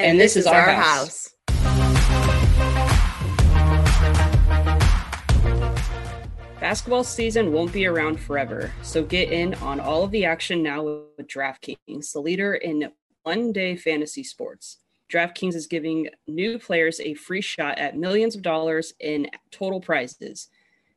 And, and this, this, is, our, our house. house. Basketball season won't be around forever, so get in on all of the action now with DraftKings, the leader in one day fantasy sports. DraftKings is giving new players a free shot at millions of dollars in total prizes.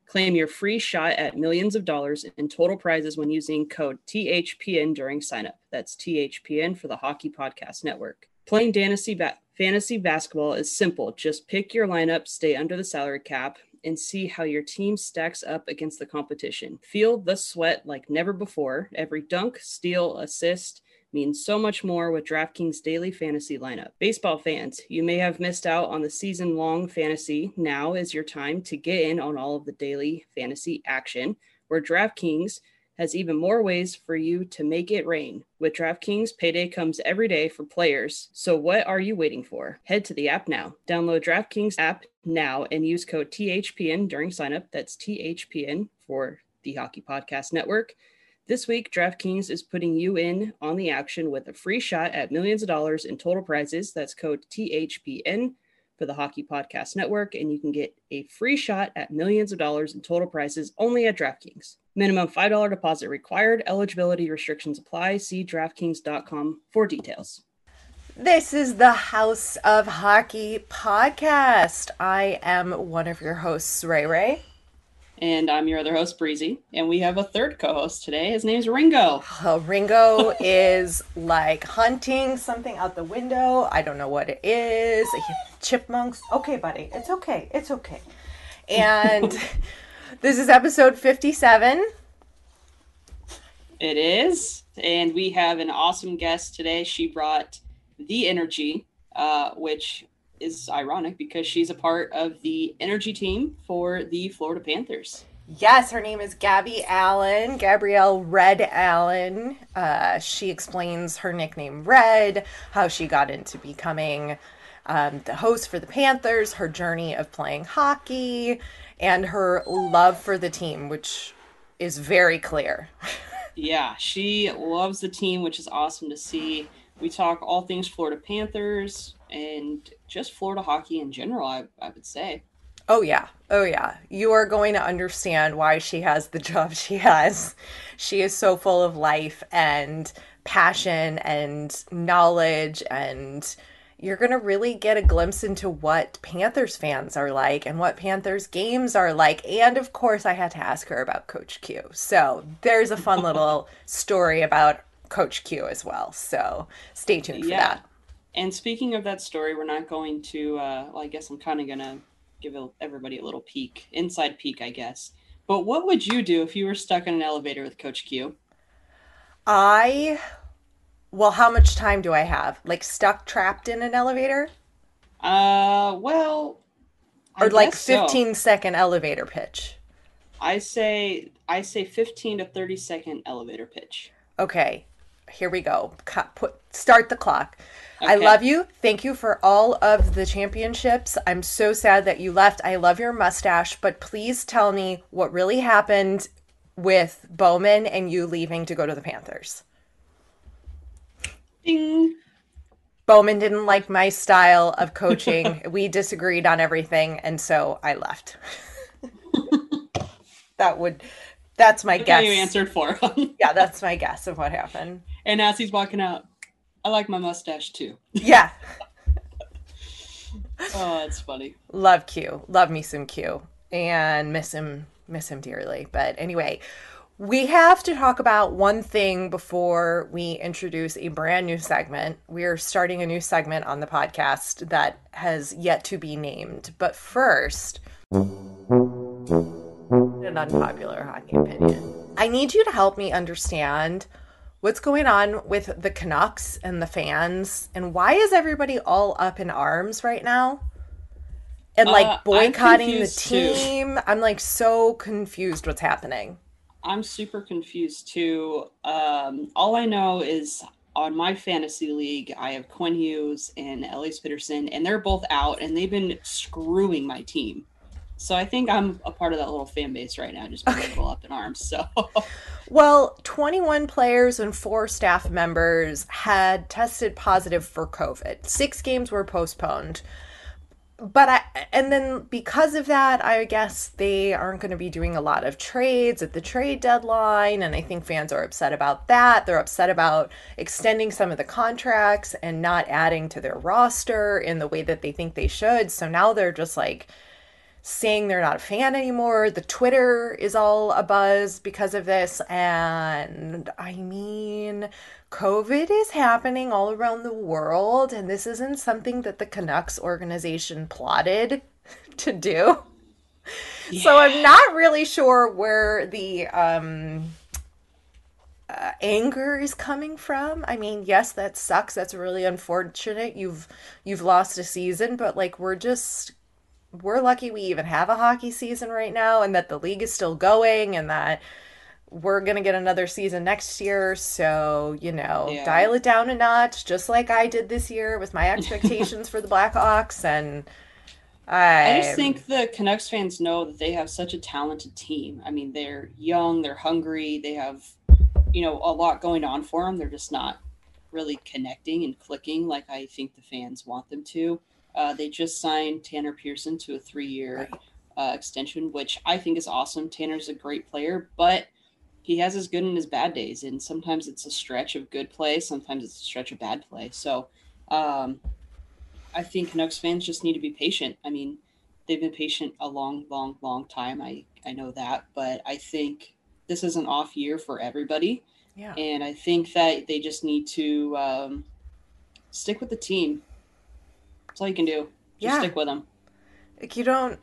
Claim your free shot at millions of dollars in total prizes when using code THPN during signup. That's THPN for the Hockey Podcast Network. Playing fantasy, ba- fantasy basketball is simple. Just pick your lineup, stay under the salary cap, and see how your team stacks up against the competition. Feel the sweat like never before. Every dunk, steal, assist, means so much more with DraftKings daily fantasy lineup. Baseball fans, you may have missed out on the season long fantasy. Now is your time to get in on all of the daily fantasy action, where DraftKings has even more ways for you to make it rain. With DraftKings, payday comes every day for players. So what are you waiting for? Head to the app now. Download DraftKings app now and use code THPN during signup. That's THPN for the Hockey Podcast Network. This week, DraftKings is putting you in on the action with a free shot at millions of dollars in total prizes. That's code THPN for the Hockey Podcast Network, and you can get a free shot at millions of dollars in total prizes only at DraftKings. Minimum $5 deposit required. Eligibility restrictions apply. See DraftKings.com for details. This is the House of Hockey podcast. I am one of your hosts, Ray Ray. And I'm your other host, Breezy. And we have a third co host today. His name's Ringo. Oh, Ringo is like hunting something out the window. I don't know what it is. Chipmunks. Okay, buddy. It's okay. It's okay. And this is episode 57. It is. And we have an awesome guest today. She brought the energy, uh, which is ironic because she's a part of the energy team for the Florida Panthers. Yes, her name is Gabby Allen, Gabrielle Red Allen. Uh, she explains her nickname Red, how she got into becoming um, the host for the Panthers, her journey of playing hockey, and her love for the team, which is very clear. yeah, she loves the team, which is awesome to see. We talk all things Florida Panthers, and just Florida hockey in general, I, I would say. Oh, yeah. Oh, yeah. You are going to understand why she has the job she has. She is so full of life and passion and knowledge and you're going to really get a glimpse into what Panthers fans are like and what Panthers games are like. And of course, I had to ask her about Coach Q. So there's a fun little story about Coach Q as well. So stay tuned for yeah. that. And speaking of that story, we're not going to. Uh, well, I guess I'm kind of gonna give everybody a little peek, inside peek, I guess. But what would you do if you were stuck in an elevator with Coach Q? I. Well, how much time do I have? Like stuck, trapped in an elevator? Uh, well. I or like 15 so. second elevator pitch. I say I say 15 to 30 second elevator pitch. Okay. Here we go. Cut, put start the clock. Okay. I love you. Thank you for all of the championships. I'm so sad that you left. I love your mustache, but please tell me what really happened with Bowman and you leaving to go to the Panthers. Ding. Bowman didn't like my style of coaching. we disagreed on everything, and so I left. that would that's my guess. You answered for him. yeah, that's my guess of what happened. And as he's walking out, I like my mustache too. Yeah. oh, that's funny. Love Q. Love me some Q. And miss him miss him dearly. But anyway, we have to talk about one thing before we introduce a brand new segment. We're starting a new segment on the podcast that has yet to be named. But first, an unpopular hockey opinion. I need you to help me understand what's going on with the Canucks and the fans, and why is everybody all up in arms right now? And like Uh, boycotting the confused too. team. I'm like so confused what's happening. I'm super confused too. Um, all I know is on my fantasy league, I have Quinn Hughes and Elias Pettersson, and they're both out, and they've been screwing my team. So I think I'm a part of that little fan base right now, just being a little up in arms. So Well, 21 players and four staff members had tested positive for COVID. Six games were postponed. But I, and then because of that, I guess they aren't going to be doing a lot of trades at the trade deadline. And I think fans are upset about that. They're upset about extending some of the contracts and not adding to their roster in the way that they think they should. So now they're just like, saying they're not a fan anymore. The Twitter is all a buzz because of this. And I mean, COVID is happening all around the world, and this isn't something that the Canucks organization plotted to do. So I'm not really sure where the um, uh, anger is coming from. I mean, yes, that sucks. That's really unfortunate. You've you've lost a season, but like we're just we're lucky we even have a hockey season right now and that the league is still going and that we're going to get another season next year. So, you know, Yeah. dial it down a notch, just like I did this year with my expectations for the Blackhawks. And I, I just think the Canucks fans know that they have such a talented team. I mean, they're young, they're hungry, they have, you know, a lot going on for them. They're just not really connecting and clicking like I think the fans want them to. Uh, they just signed Tanner Pearson to a three-year uh, extension, which I think is awesome. Tanner's a great player, but he has his good and his bad days, and sometimes it's a stretch of good play, sometimes it's a stretch of bad play. So, um, I think Canucks fans just need to be patient. I mean, they've been patient a long, long, long time. I I know that, but I think this is an off year for everybody, yeah. and I think that they just need to um, stick with the team. That's all you can do. Just Yeah. stick with them. like you don't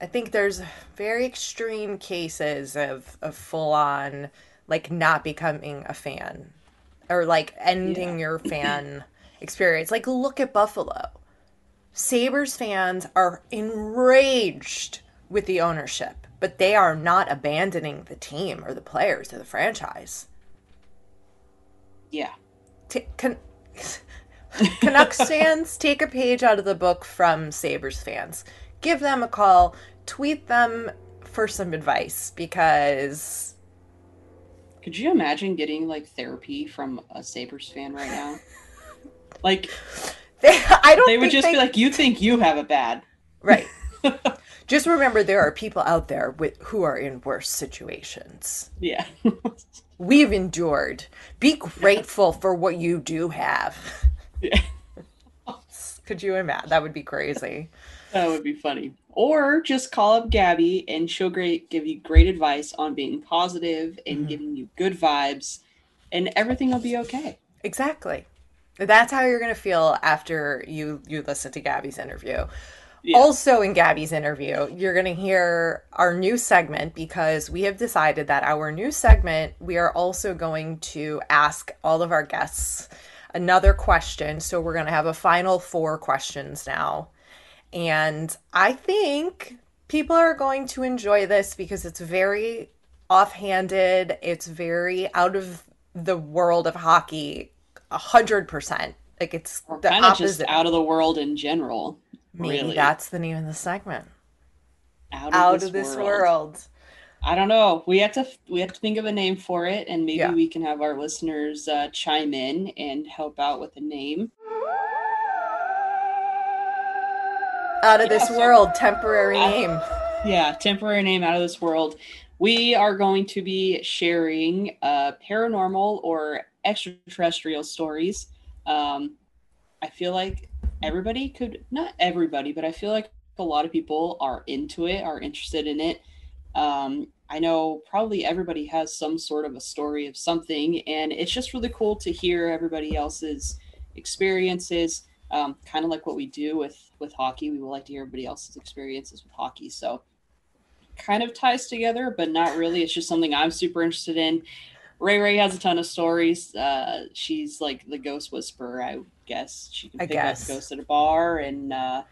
i think there's very extreme cases of of full on like not becoming a fan or like ending your fan experience like look at buffalo sabres fans are enraged with the ownership but they are not abandoning the team or the players or the franchise Yeah. T- can- Canucks fans, take a page out of the book from Sabres fans. Give them a call, tweet them for some advice because Could you imagine getting like therapy from a Sabres fan right now? like they, I don't they would just they- be like, "You think you have it bad." right. just remember there are people out there with who are in worse situations. Yeah. We've endured. Be grateful for what you do have. Yeah. Could you imagine? That would be crazy. That would be funny. Or just call up Gabby and she'll great give you great advice on being positive and Mm-hmm. giving you good vibes and everything will be okay. Exactly. That's how you're going to feel after you you listen to Gabby's interview. Yeah. Also, in Gabby's interview, you're going to hear our new segment because we have decided that our new segment, we are also going to ask all of our guests another question. So, we're going to have a final four questions now. And I think people are going to enjoy this because it's very offhanded, it's very out of the world of hockey, a hundred percent. Like it's the kind of just out of the world in general. Maybe really. that's the name of the segment. out of Out this, of this world. world. I don't know. We have to we have to think of a name for it and maybe Yeah. we can have our listeners uh, chime in and help out with a name. Out of this Yeah, so- world, temporary I- name. Yeah, temporary name out of this world. We are going to be sharing uh, paranormal or extraterrestrial stories. Um, I feel like everybody could, not everybody, but I feel like a lot of people are into it, are interested in it. Um, I know probably everybody has some sort of a story of something, and it's just really cool to hear everybody else's experiences. Um, kind of like what we do with with hockey, we would like to hear everybody else's experiences with hockey. So kind of ties together, but not really. It's just something I'm super interested in. Ray Ray has a ton of stories. Uh, she's like the ghost whisperer, I guess. She can I pick guess. up ghosts at a bar and uh,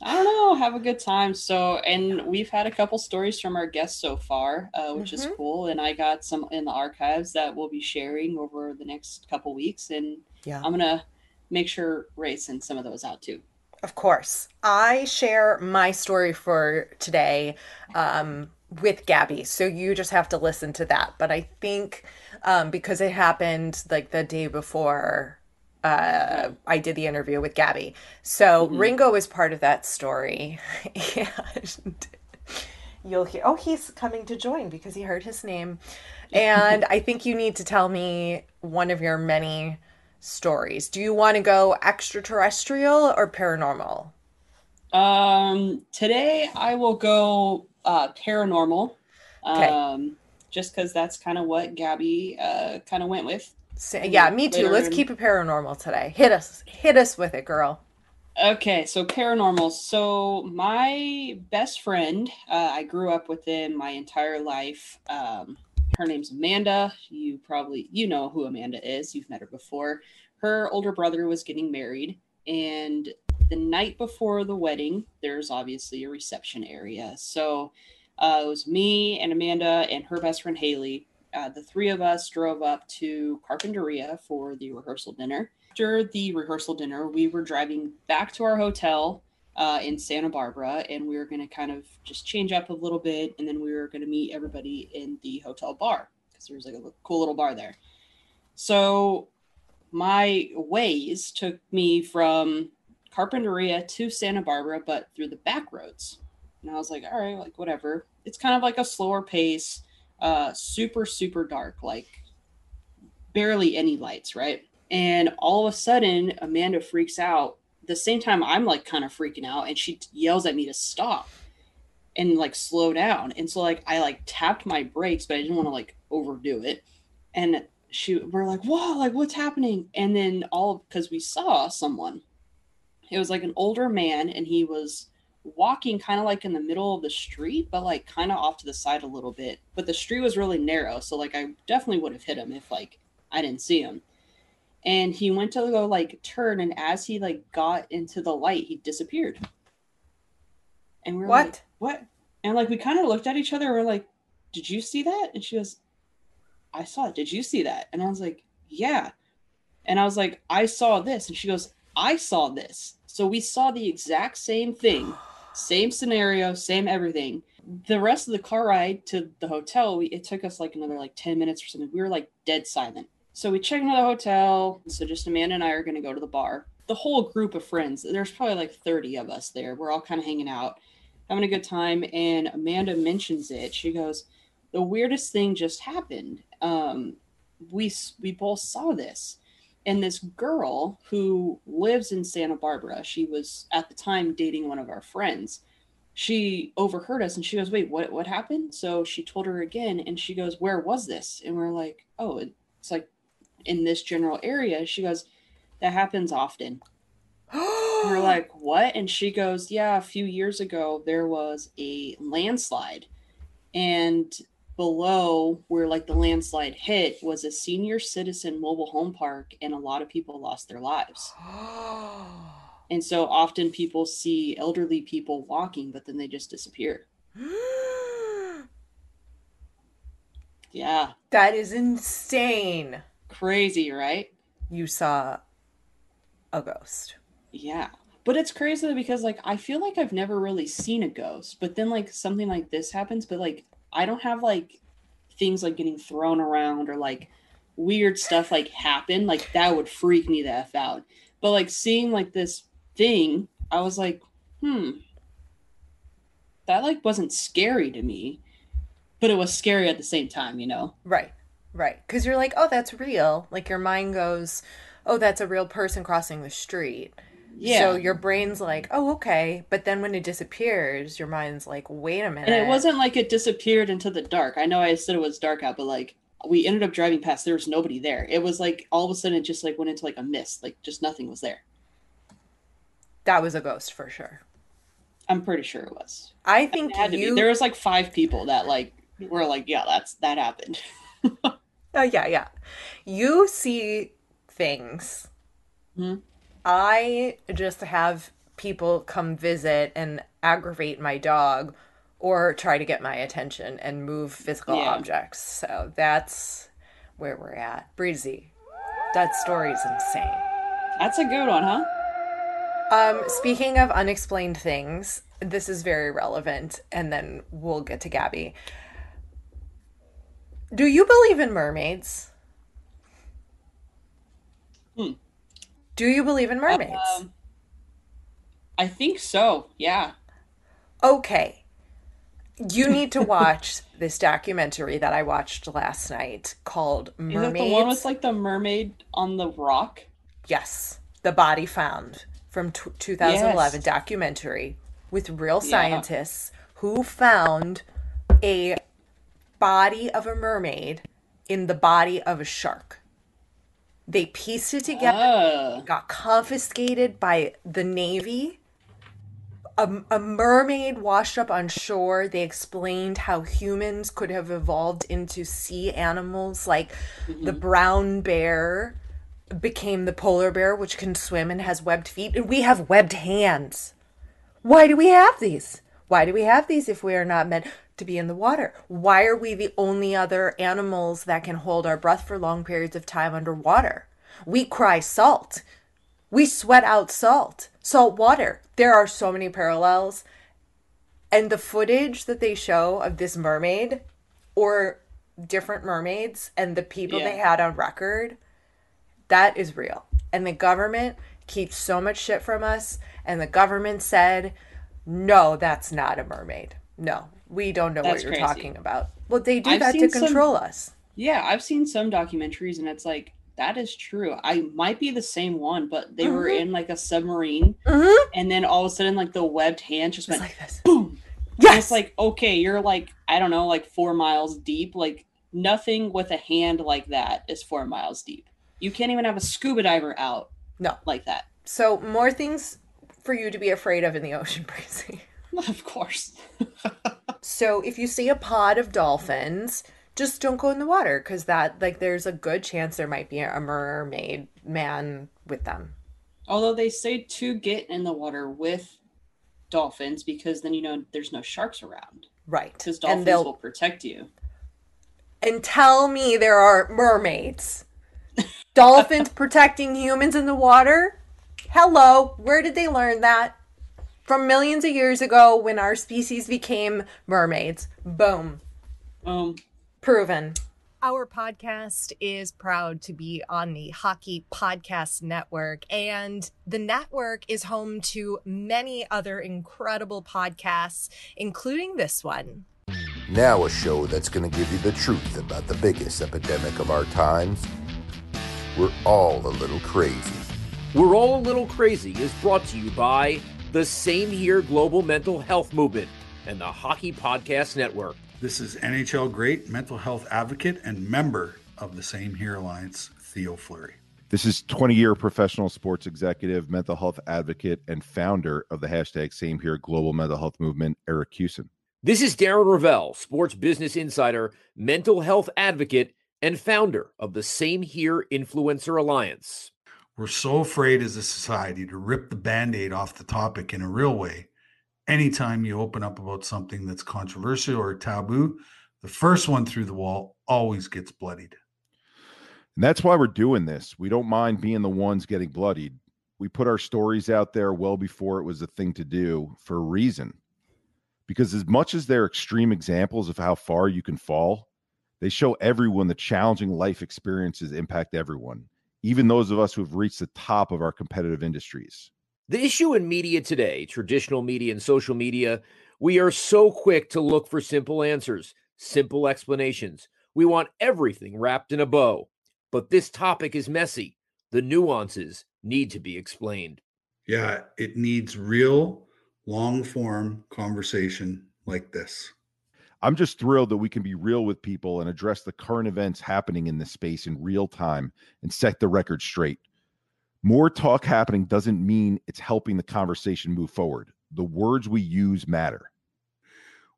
I don't know, have a good time. So, and we've had a couple stories from our guests so far, uh, which is Mhm. cool. And I got some in the archives that we'll be sharing over the next couple weeks. And Yeah. I'm gonna make sure Ray sends some of those out too. Of course. I share my story for today um, with Gabby. So you just have to listen to that. But I think um, because it happened like the day before uh, I did the interview with Gabby. So Ringo is part of that story. and you'll hear, oh, he's coming to join because he heard his name. And I think you need to tell me one of your many stories. Do you want to go extraterrestrial or paranormal? Um, today I will go uh, paranormal. Okay. Um, just because that's kind of what Gabby uh, kind of went with. So, yeah, me too. Let's in- keep it paranormal today. Hit us, hit us with it, girl. Okay, so paranormal. So my best friend, uh, I grew up with him my entire life. Um, her name's Amanda. You probably you know who Amanda is. You've met her before. Her older brother was getting married, and the night before the wedding, there's obviously a reception area. So uh, it was me and Amanda and her best friend Haley. Uh, the three of us drove up to Carpinteria for the rehearsal dinner after the rehearsal dinner, we were driving back to our hotel uh, in Santa Barbara, and we were going to kind of just change up a little bit, and then we were going to meet everybody in the hotel bar because there was like a cool little bar there. So my Waze took me from Carpinteria to Santa Barbara, but through the back roads. And I was like, all right, like whatever. It's kind of like a slower pace, uh, super, super dark, like barely any lights, right? And all of a sudden, Amanda freaks out. The same time, I'm like kind of freaking out, and she yells at me to stop and like slow down. And so like I like tapped my brakes, but I didn't want to like overdo it. And she, we're like, whoa, like what's happening? And then all because we saw someone. It was like an older man, and he was walking kind of like in the middle of the street, but like kind of off to the side a little bit. But the street was really narrow, so like I definitely would have hit him if like I didn't see him. And he went to go like turn, and as he like got into the light, he disappeared. And we were What? like, "What?" And like we kind of looked at each other. We're like, "Did you see that?" And she goes, "I saw it. Did you see that?" And I was like, "Yeah." And I was like, "I saw this," and she goes, "I saw this." So we saw the exact same thing, same scenario, same everything. The rest of the car ride to the hotel, we, it took us like another like 10 minutes or something. We were like dead silent. So we checked into the hotel. So just Amanda and I are going to go to the bar. The whole group of friends, there's probably like 30 of us there. We're all kind of hanging out, having a good time. And Amanda mentions it. She goes, The weirdest thing just happened. Um, we, we both saw this and this girl who lives in Santa Barbara, she was at the time dating one of our friends. She overheard us and she goes, "Wait, what what happened?" So she told her again and she goes, "Where was this?" And we're like, "Oh, it's like in this general area." She goes, "That happens often." We're like, "What?" And she goes, "Yeah, a few years ago there was a landslide and below where like the landslide hit was a senior citizen mobile home park and a lot of people lost their lives. And so often people see elderly people walking but then they just disappear. Yeah. That is insane. crazy right? You saw a ghost. yeah. But it's crazy because like i feel like i've never really seen a ghost but then like something like this happens but like i don't have like things like getting thrown around or like weird stuff like happen like that would freak me the f out but like seeing like this thing i was like hmm that like wasn't scary to me but it was scary at the same time you know Right, right. Because you're like, oh, that's real. Like your mind goes, oh, that's a real person crossing the street. Yeah So your brain's like, oh, okay. But then when it disappears, your mind's like, wait a minute. And it wasn't like it disappeared into the dark. I know I said it was dark out, but like we ended up driving past, there was nobody there. It was like all of a sudden it just like went into like a mist, like just nothing was there. That was a ghost for sure. I'm pretty sure it was. I It think had to you. be. There was like five people that like were like, yeah, that's that happened. Oh yeah, yeah. You see things. Hmm? I just have people come visit and aggravate my dog or try to get my attention and move physical Yeah. objects. So that's where we're at. Breezy. That story's insane. That's a good one, huh? Um, speaking of unexplained things, this is very relevant, and then we'll get to Gabby. Do you believe in mermaids? Hmm. Do you believe in mermaids? Um, I think so. Yeah. okay. You need to watch this documentary that I watched last night called Is Mermaids. that the one with like the mermaid on the rock? Yes, The Body Found from t- 2011 Yes. documentary with real Yeah. scientists who found a body of a mermaid in the body of a shark. They pieced it together, Oh. got confiscated by the Navy. A, a mermaid washed up on shore. They explained how humans could have evolved into sea animals like mm-hmm. the brown bear became the polar bear, which can swim and has webbed feet, and we have webbed hands. Why do we have these? Why do we have these if we are not meant to be in the water? Why are we the only other animals that can hold our breath for long periods of time underwater? We cry salt. We sweat out salt, salt water. There are so many parallels. And the footage that they show of this mermaid or different mermaids and the people Yeah. they had on record, that is real. And the government keeps so much shit from us. And the government said, no, that's not a mermaid. No, we don't know That's what you're crazy. talking about. Well, they do I've that to seen some- control us. Yeah, I've seen some documentaries and it's like that is true. I might be the same one, but they were Mhm. in like a submarine Mm-hmm. and then all of a sudden like the webbed hand just Just went like this. boom. And Yes. it's like, okay, you're like, I don't know, like four miles deep. Like nothing with a hand like that is four miles deep. You can't even have a scuba diver out no. like that. So more things for you to be afraid of in the ocean, Breezy. Of course. So if you see a pod of dolphins, just don't go in the water because that like there's a good chance there might be a mermaid man with them. Although they say to get in the water with dolphins because then you know there's no sharks around. Right. Because dolphins will protect you. and tell me there are mermaids. Dolphins protecting humans in the water? Hello, where did they learn that? From millions of years ago when our species became mermaids. Boom. Um, Proven. Our podcast is proud to be on the Hockey Podcast Network, and the network is home to many other incredible podcasts, including this one. Now, a show that's going to give you the truth about the biggest epidemic of our times. We're all a little crazy. We're All a Little Crazy is brought to you by the Same Here Global Mental Health Movement and the Hockey Podcast Network. This is NHL great mental health advocate and member of the Same Here Alliance, Theo Fleury. This is 20 year professional sports executive, mental health advocate, and founder of the hashtag Same Here Global Mental Health Movement, Eric Hewson. This is Darren Ravel, sports business insider, mental health advocate, and founder of the Same Here Influencer Alliance. We're so afraid as a society to rip the band aid off the topic in a real way. Anytime you open up about something that's controversial or taboo, the first one through the wall always gets bloodied. And that's why we're doing this. We don't mind being the ones getting bloodied. We put our stories out there well before it was a thing to do for a reason. Because as much as they're extreme examples of how far you can fall, they show everyone the challenging life experiences impact everyone, even those of us who have reached the top of our competitive industries. The issue in media today, traditional media and social media, we are so quick to look for simple answers, simple explanations. We want everything wrapped in a bow. But this topic is messy. The nuances need to be explained. Yeah, it needs real long form conversation like this. I'm just thrilled that we can be real with people and address the current events happening in this space in real time and set the record straight. More talk happening doesn't mean it's helping the conversation move forward. The words we use matter.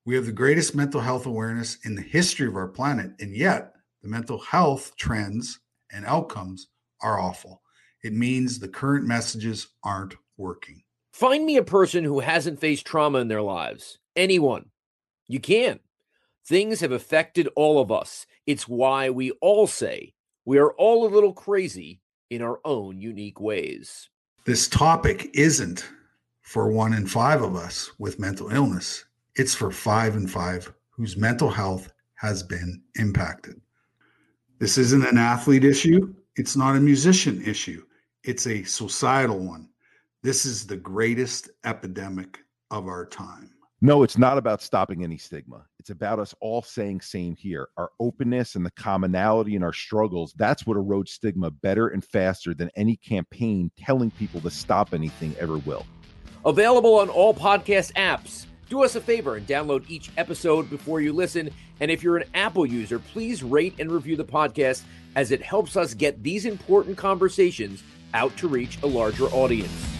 We have the greatest mental health awareness in the history of our planet, and yet the mental health trends and outcomes are awful. It means the current messages aren't working. Find me a person who hasn't faced trauma in their lives. Anyone. You can. Things have affected all of us. It's why we all say we are all a little crazy in our own unique ways. This topic isn't for one in five of us with mental illness, it's for five in five whose mental health has been impacted. This isn't an athlete issue, it's not a musician issue, it's a societal one. This is the greatest epidemic of our time. No, it's not about stopping any stigma. It's about us all saying same here. Our openness and the commonality in our struggles, that's what erodes stigma better and faster than any campaign telling people to stop anything ever will. Available on all podcast apps. Do us a favor and download each episode before you listen. And if you're an Apple user, please rate and review the podcast as it helps us get these important conversations out to reach a larger audience.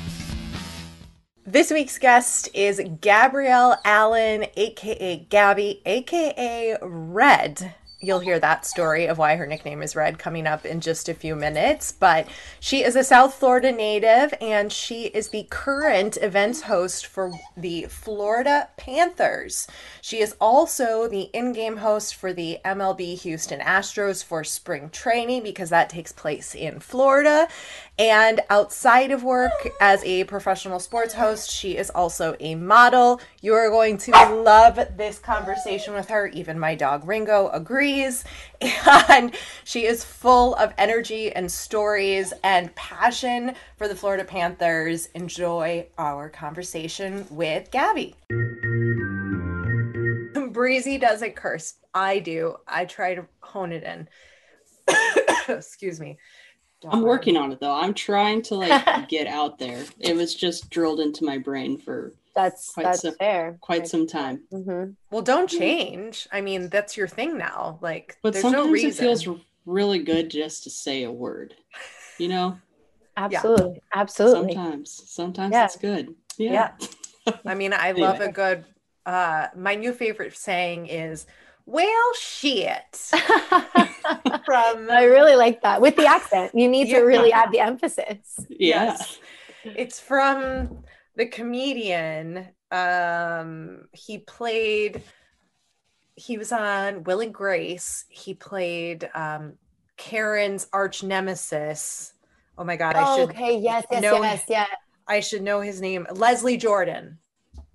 This week's guest is Gabrielle Allen, aka Gabby, aka Red. You'll hear that story of why her nickname is Red coming up in just a few minutes. But she is a South Florida native and she is the current events host for the Florida Panthers. She is also the in game host for the MLB Houston Astros for spring training because that takes place in Florida. And outside of work as a professional sports host, she is also a model. You are going to love this conversation with her. Even my dog Ringo agrees. And she is full of energy and stories and passion for the Florida Panthers. Enjoy our conversation with Gabby. Breezy doesn't curse. I do. I try to hone it in. Excuse me. I'm working on it though. I'm trying to like get out there. It was just drilled into my brain for That's Quite that's some- fair. quite some time. hmm Well, don't change. I mean, that's your thing now. Like, But there's sometimes no reason. it feels really good just to say a word. You know? Absolutely, absolutely. Sometimes. Sometimes Yeah. it's good. Yeah. Yeah. I mean, I love a good. Uh, my new favorite saying is, "Well, shit." From I really like that with the accent. You need Yeah. to really add the emphasis. Yeah. Yes. It's from the comedian. Um, he played. He was on Will and Grace. He played um, Karen's arch nemesis. Oh my god! I Oh, should okay. Yes. Yes. know- Yes. Yeah. I should know his name. Leslie Jordan.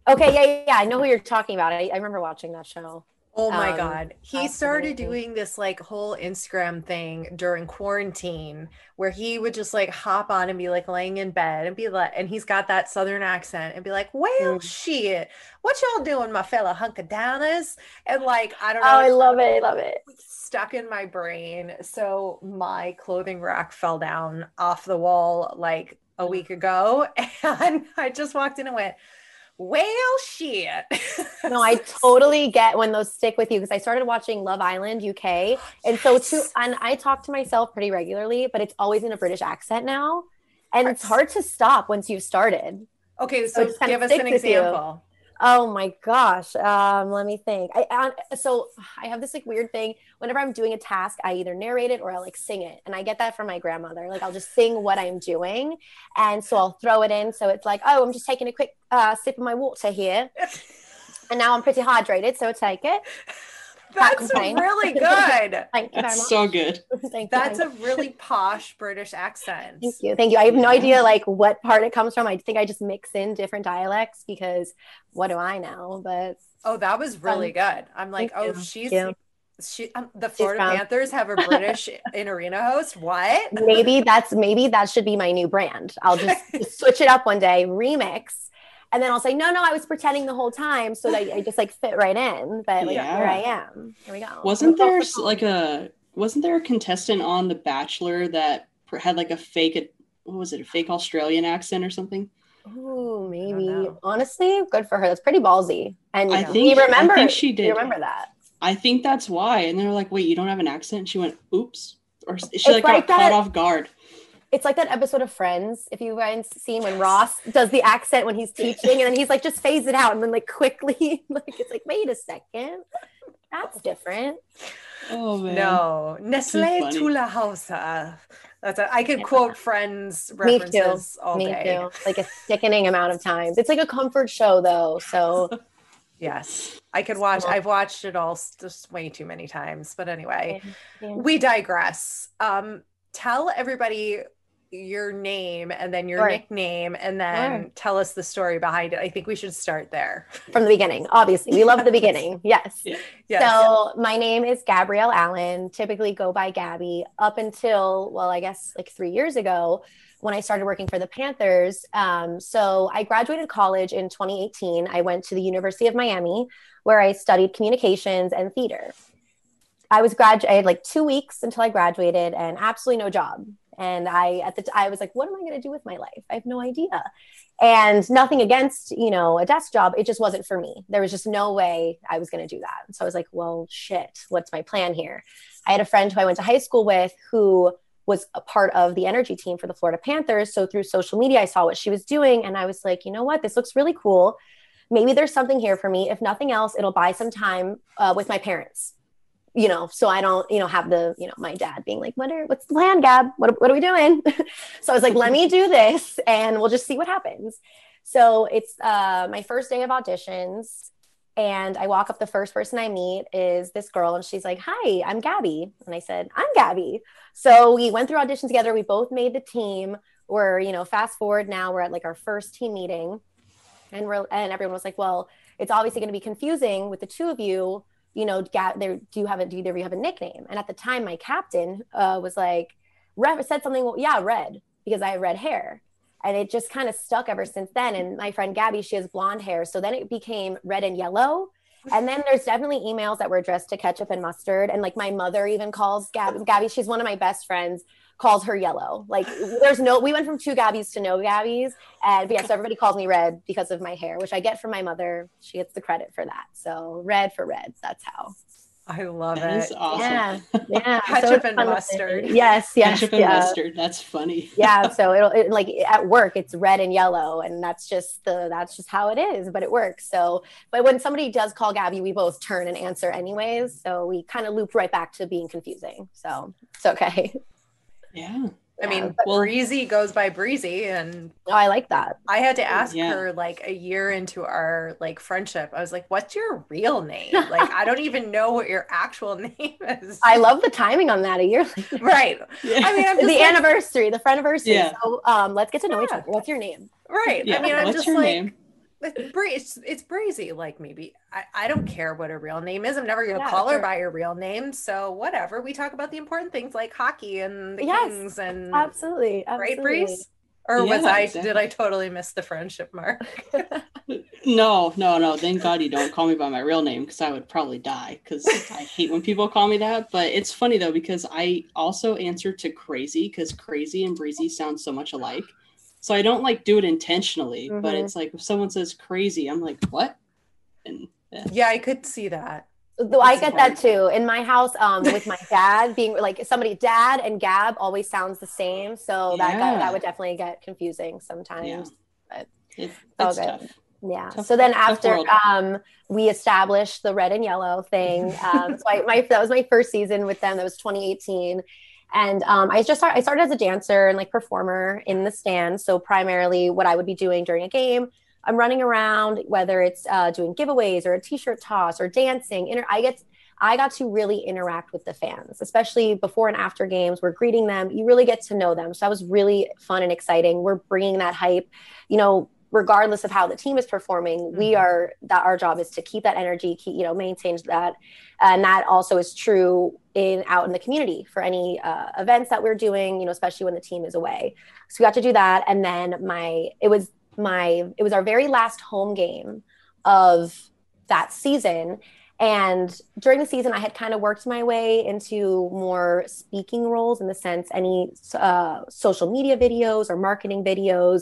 Okay. Yeah. Yeah. yeah. I know who you're talking about. I, I remember watching that show. Oh my Um, God. He that's started doing this like whole Instagram thing during quarantine where he would just like hop on and be like laying in bed and be like, and he's got that southern accent and be like, well, Mm. shit, what y'all doing, my fella hunkadowners? And like, I don't know. Oh, know. I love it. I love it. Stuck in my brain. So my clothing rack fell down off the wall like a week ago. And I just walked in and went, well, shit. No, I totally get when those stick with you because I started watching Love Island UK. And so too, and I talk to myself pretty regularly, but it's always in a British accent now. And it's hard to stop once you've started. Okay, So so it just kinda give us an example. you. Oh my gosh. Um, let me think. I, I so I have this like weird thing. Whenever I'm doing a task, I either narrate it or I like sing it. And I get that from my grandmother. Like I'll just sing what I'm doing. And so I'll throw it in. So it's like, oh, I'm just taking a quick uh, sip of my water here. And now I'm pretty hydrated, so I take it. That's complain. really good. Thank you That's so good. Thank That's you. a really posh British accent. Thank you. Thank you. I have no idea like what part it comes from. I think I just mix in different dialects because what do I know? But Oh, that was really good. I'm like, Thank oh, you. she's she. Um, the Florida from- Panthers have a British in arena host. What? maybe that's maybe that should be my new brand. I'll just, just switch it up one day, remix, and then I'll say, no, no, I was pretending the whole time so that I just like fit right in. But like Yeah. here I am. Here we go. Wasn't there like a wasn't there a contestant on The Bachelor that had like a fake what was it, a fake Australian accent or something? Ooh, maybe. Honestly, good for her. That's pretty ballsy. And I you think- I remember think she You did. remember that. I think that's why. And they were like, "Wait, you don't have an accent?" And she went, "Oops," or she It's like, like got that- caught off guard. It's like that episode of Friends. If you guys seen when Ross does the accent when he's teaching, and then he's like, just phase it out, and then like quickly, like it's like, wait a second, that's different. Oh man. No, Nestle funny. to la Hausa. That's a, I could quote Friends Me too. references all Me day. too. Like a sickening amount of times. It's like a comfort show though. So Yes, I could watch. I've watched it all just way too many times. But anyway, yeah. we digress. Um, tell everybody your name and then your Sure. nickname, and then Sure. tell us the story behind it. I think we should start there. from the beginning, obviously. We love the beginning. Yes. Yes. So my name is Gabrielle Allen, typically go by Gabby, up until, well, I guess like three years ago when I started working for the Panthers. Um, so I graduated college in 2018. I went to the University of Miami where I studied communications and theater. I was grad. I had like two weeks until I graduated and absolutely no job. And I at the t- I was like, what am I going to do with my life? I have no idea. And nothing against you know a desk job. It just wasn't for me. There was just no way I was going to do that. So I was like, well, shit. What's my plan here? I had a friend who I went to high school with who was a part of the energy team for the Florida Panthers. So through social media, I saw what she was doing, and I was like, you know what? This looks really cool. Maybe there's something here for me. If nothing else, it'll buy some time uh, with my parents you know, so I don't, you know, have the, you know, my dad being like, what are, what's the plan, Gab? What, what are we doing? so I was like, let me do this and we'll just see what happens. So it's uh, my first day of auditions. And I walk up, the first person I meet is this girl, and she's like, Hi, I'm Gabby. And I said, I'm Gabby. So we went through audition together. We both made the team. We're, you know, fast forward now, we're at like our first team meeting. And we're, and everyone was like, Well, it's obviously going to be confusing with the two of you you know, Ga- there, do you have a, do either of you have a nickname? And at the time, my captain uh, was like, said something, well, yeah, red, because I have red hair. And it just kind of stuck ever since then. And my friend Gabby, she has blonde hair. So then it became red and yellow. And then there's definitely emails that were addressed to ketchup and mustard. And like my mother even calls Gab- Gabby, she's one of my best friends, calls her yellow. Like there's no, we went from two Gabbies to no Gabbies. And but yeah, so everybody calls me red because of my hair, which I get from my mother. She gets the credit for that. So red for red. That's how. I love That it. is awesome. Yeah. Yeah. Ketchup it's and mustard. Yes. Yes. Ketchup and mustard. That's funny. yeah so it'll it, like at work it's red and yellow and that's just the that's just how it is but it works so but when somebody does call gabby we both turn and answer anyways so we kind of loop right back to being confusing so it's okay Yeah. I mean, Well- Breezy goes by Breezy, and oh i like that I had to ask Yeah. her like a year into our like friendship. I was like, "What's your real name?" Like, I don't even know what your actual name is. i love the timing on that a year later. right. I mean, I'm just the like, anniversary the friend anniversary Yeah. so um let's get to know each other what's your name right. yeah. I mean, I'm What's just your like, name? It's, Bree- it's it's Breezy. Like maybe I, I don't care what her real name is. I'm never gonna Yeah, call her by her real name. So whatever. We talk about the important things like hockey and the Yes, Kings and absolutely, right, absolutely. Breeze. Or was I exactly. did I totally miss the friendship mark? No, no, no. Thank God you don't call me by my real name because I would probably die because I hate when people call me that. But it's funny though because I also answer to crazy because crazy and breezy sound so much alike. So I don't like do it intentionally, but Mhm. it's like if someone says crazy, I'm like, what? And yeah. yeah, I could see that. Though I get that too. In my house, um, with my dad being like somebody, dad and Gab always sounds the same. So that got, that would definitely get confusing sometimes. but It, all it's good. tough. Yeah. Tough- so then after um, we established the red and yellow thing. Um, so I, my that was my first season with them. That was 2018. And um, I just start, I started as a dancer and like performer in the stands. So primarily, what I would be doing during a game, I'm running around, whether it's uh, doing giveaways or a t-shirt toss or dancing. Inter- I get I got to really interact with the fans, especially before and after games. We're greeting them. You really get to know them. So that was really fun and exciting. We're bringing that hype, you know, regardless of how the team is performing. We Mhm. are that our job is to keep that energy, keep, you know, maintain that. And that also is true in out in the community for any uh, events that we're doing, you know, especially when the team is away. So we got to do that. And then my, it was my, it was our very last home game of that season. And during the season, I had kind of worked my way into more speaking roles in the sense any uh, social media videos or marketing videos,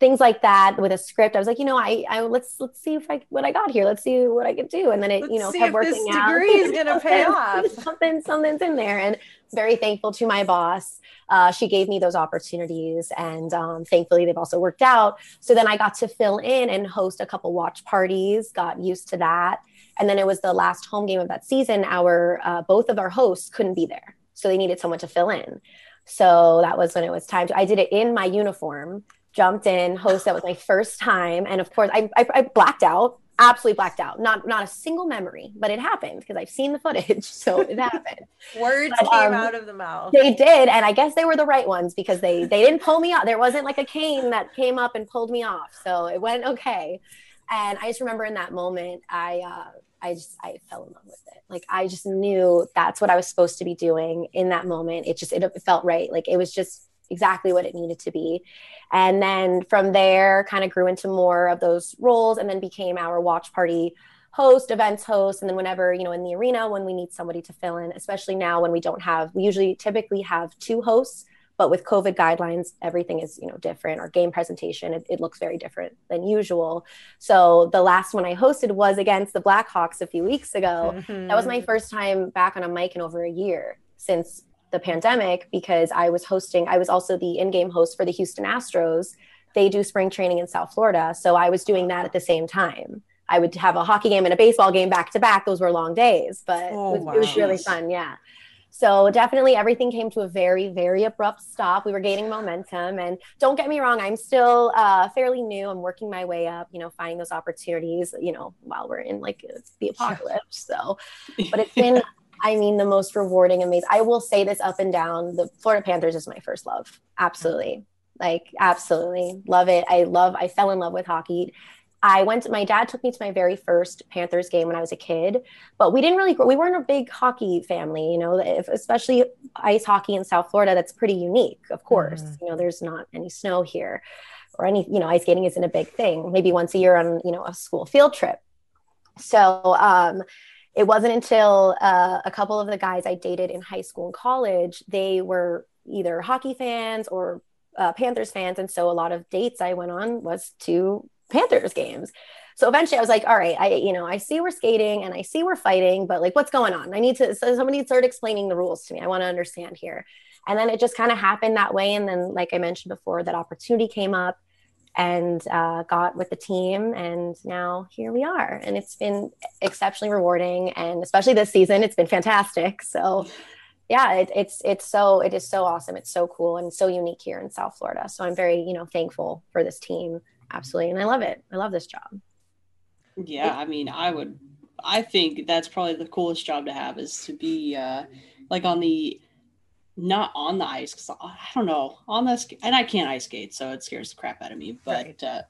things like that with a script. I was like, you know, I, I let's let's see if I what I got here. Let's see what I can do. And then it, you Let's know, see kept working this out. degree is gonna pay off. Something, something's in there, and very thankful to my boss. Uh, she gave me those opportunities, and um, thankfully they've also worked out. So then I got to fill in and host a couple watch parties. Got used to that And then it was the last home game of that season. Our uh, both of our hosts couldn't be there, so they needed someone to fill in. So that was when it was time to. I did it in my uniform, jumped in, host. That was my first time, and of course, I, I, I blacked out absolutely blacked out. Not not a single memory, but it happened because I've seen the footage, so it happened. Words but, came um, out of the mouth. They did, and I guess they were the right ones because they they didn't pull me off. There wasn't like a cane that came up and pulled me off, so it went okay. And I just remember in that moment, I uh, I just I fell in love with it. Like I just knew that's what I was supposed to be doing in that moment. It just it, it felt right. Like it was just exactly what it needed to be. And then from there, kind of grew into more of those roles and then became our watch party host, events host. And then whenever, you know, in the arena, when we need somebody to fill in, especially now when we don't have, we usually typically have two hosts. But with COVID guidelines, everything is, you know, different. Our game presentation, it, it looks very different than usual. So the last one I hosted was against the Blackhawks a few weeks ago. Mm-hmm. That was my first time back on a mic in over a year since the pandemic because I was hosting, I was also the in game host for the Houston Astros. They do spring training in South Florida. So I was doing that at the same time. I would have a hockey game and a baseball game back to back. Those were long days, but oh, it, was, wow. it was really fun. Yeah. So definitely everything came to a very, very abrupt stop. We were gaining momentum. And don't get me wrong, I'm still uh, fairly new. I'm working my way up, you know, finding those opportunities, you know, while we're in like the apocalypse. So, but it's been I mean, the most rewarding, amazing. I will say this up and down. The Florida Panthers is my first love. Absolutely. Like, absolutely. Love it. I love, I fell in love with hockey. I went to, my dad took me to my very first Panthers game when I was a kid, but we didn't really, we weren't a big hockey family, you know, if, especially ice hockey in South Florida, that's pretty unique, of course. Mm-hmm. You know, there's not any snow here or any, you know, ice skating isn't a big thing, maybe once a year on, you know, a school field trip. So, um, it wasn't until uh, a couple of the guys I dated in high school and college, they were either hockey fans or uh, Panthers fans. And so a lot of dates I went on was to Panthers games. So eventually I was like, all right, I, you know, I see we're skating and I see we're fighting, but like, what's going on? I need to, so somebody start explaining the rules to me. I want to understand here. And then it just kind of happened that way. And then, like I mentioned before, that opportunity came up and uh, got with the team and now here we are. And it's been exceptionally rewarding and especially this season it's been fantastic. So yeah it, it's it's so it is so awesome. It's so cool and so unique here in south florida. So i'm very you know thankful for this team. Absolutely. And i love it. I love this job. Yeah i mean i would i think that's probably the coolest job to have is to be uh like on the not on the ice because I don't know on this and I can't ice skate, so it scares the crap out of me. But uh,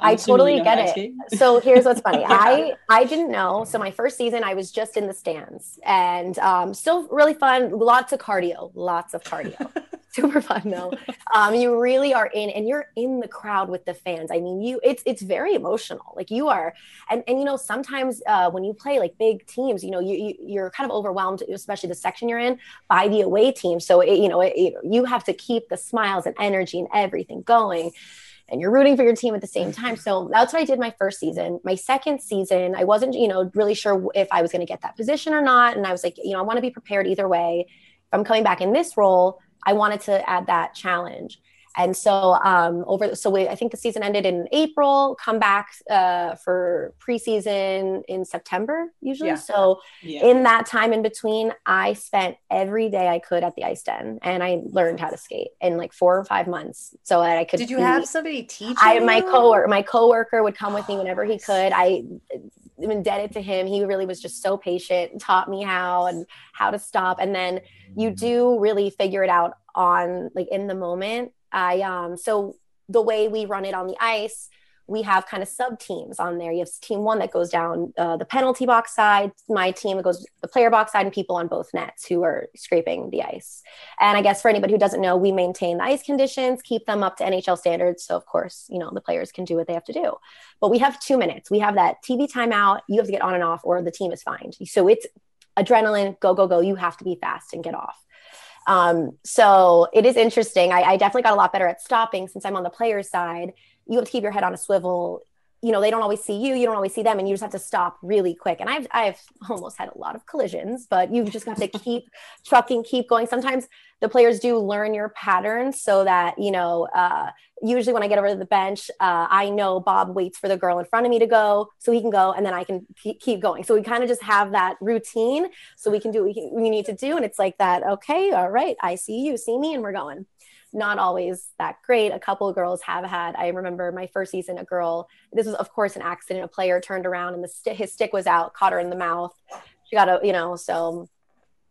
I totally get it. so here's what's funny. I I didn't know. So my first season, I was just in the stands, and um, still really fun. Lots of cardio. Lots of cardio. super fun though. Um, you really are in, and you're in the crowd with the fans. I mean, you it's it's very emotional. Like you are, and and you know sometimes uh, when you play like big teams, you know you, you are kind of overwhelmed, especially the section you're in, by the away team. So it, you know it, you have to keep the smiles and energy and everything going and you're rooting for your team at the same time. So that's what I did my first season. My second season, I wasn't, you know, really sure if I was going to get that position or not. And I was like, you know, I want to be prepared either way. If I'm coming back in this role, I wanted to add that challenge. And so um, over, so we, I think the season ended in April. Come back uh, for preseason in September usually. Yeah. So yeah. in that time in between, I spent every day I could at the ice den, and I learned how to skate in like four or five months, so that I could. Did you be, have somebody teach? I my coworker, my coworker would come with me whenever he could. I am indebted to him. He really was just so patient, taught me how and how to stop, and then you mm-hmm. do really figure it out on like in the moment. I um so the way we run it on the ice, we have kind of sub teams on there. You have team one that goes down uh, the penalty box side, my team goes the player box side, and people on both nets who are scraping the ice. And I guess for anybody who doesn't know, we maintain the ice conditions, keep them up to NHL standards. So of course, you know the players can do what they have to do. But we have two minutes. We have that TV timeout. You have to get on and off, or the team is fined. So it's adrenaline, go go go. You have to be fast and get off. Um, so it is interesting. I, I, definitely got a lot better at stopping since I'm on the player's side. You have to keep your head on a swivel you know they don't always see you you don't always see them and you just have to stop really quick. And i've i've almost had a lot of collisions but you just have to keep trucking keep going. Sometimes the players do learn your patterns so that you know uh, usually when i get over to the bench uh, i know bob waits for the girl in front of me to go so he can go and then i can keep going. So we kind of just have that routine so we can do what we need to do and it's like that okay all right i see you see me and we're going not always that great. A couple of girls have had. I remember my first season, a girl. This was, of course, an accident. A player turned around and the st- his stick was out, caught her in the mouth. She got a, you know, so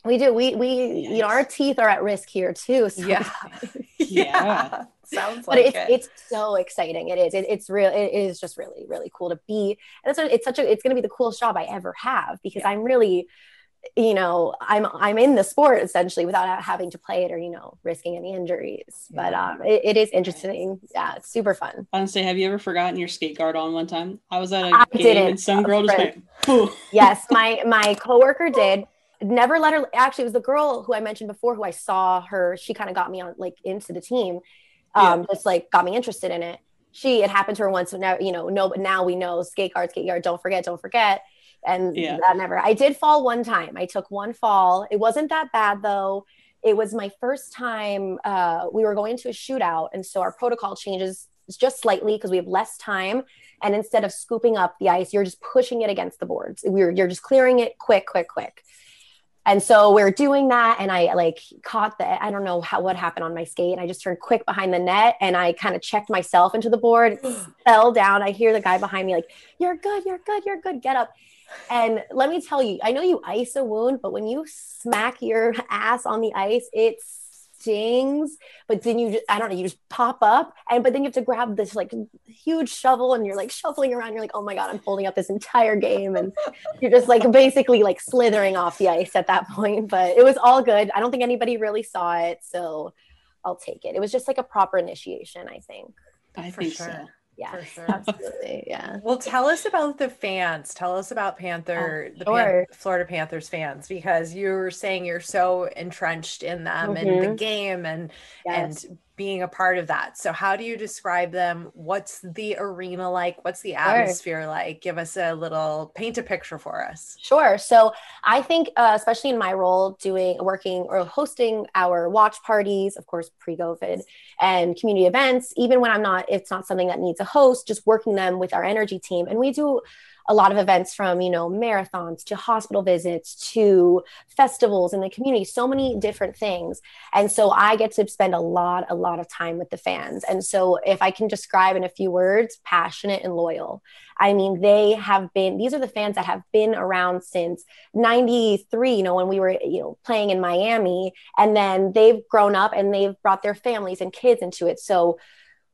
we do. We we you know our teeth are at risk here too. So. Yeah, yeah. Sounds like. but it's it. it's so exciting. It is. It, it's real. It is just really really cool to be. And it's, it's such a. It's going to be the coolest job I ever have because yeah. I'm really you know i'm i'm in the sport essentially without having to play it or you know risking any injuries. Yeah. but um it, it is interesting. Yeah it's super fun. Honestly have you ever forgotten your skate guard on one time? I was at a I game didn't. and some girl just went yes my my coworker did. Never let her actually it was the girl who i mentioned before who i saw her she kind of got me on like into the team um yeah. just like got me interested in it. She it happened to her once so now you know no but now we know skate guard skate guard don't forget don't forget and yeah. that never i did fall one time. I took one fall. It wasn't that bad though. It was my first time uh, we were going to a shootout and so our protocol changes just slightly because we have less time and instead of scooping up the ice you're just pushing it against the boards. We're, you're just clearing it quick quick quick. And so we're doing that and i like caught the i don't know how what happened on my skate and i just turned quick behind the net and i kind of checked myself into the board. Fell down. I hear the guy behind me like you're good you're good you're good get up and let me tell you, I know you ice a wound, but when you smack your ass on the ice, it stings. But then you just, I don't know, you just pop up. And but then you have to grab this like huge shovel and you're like shuffling around. You're like, oh my God, I'm holding up this entire game. And you're just like basically like slithering off the ice at that point. But it was all good. I don't think anybody really saw it. So I'll take it. It was just like a proper initiation, I think. I think sure. so yeah for sure. absolutely yeah well tell us about the fans tell us about panther oh, the sure. Pan- florida panthers fans because you were saying you're so entrenched in them mm-hmm. and the game and yes. and being a part of that. So, how do you describe them? What's the arena like? What's the atmosphere sure. like? Give us a little paint a picture for us. Sure. So, I think, uh, especially in my role, doing working or hosting our watch parties, of course, pre COVID, and community events, even when I'm not, it's not something that needs a host, just working them with our energy team. And we do a lot of events from you know marathons to hospital visits to festivals in the community so many different things. And so i get to spend a lot a lot of time with the fans. And so if i can describe in a few words passionate and loyal. I mean they have been these are the fans that have been around since 93 you know when we were you know playing in miami. And then they've grown up and they've brought their families and kids into it. So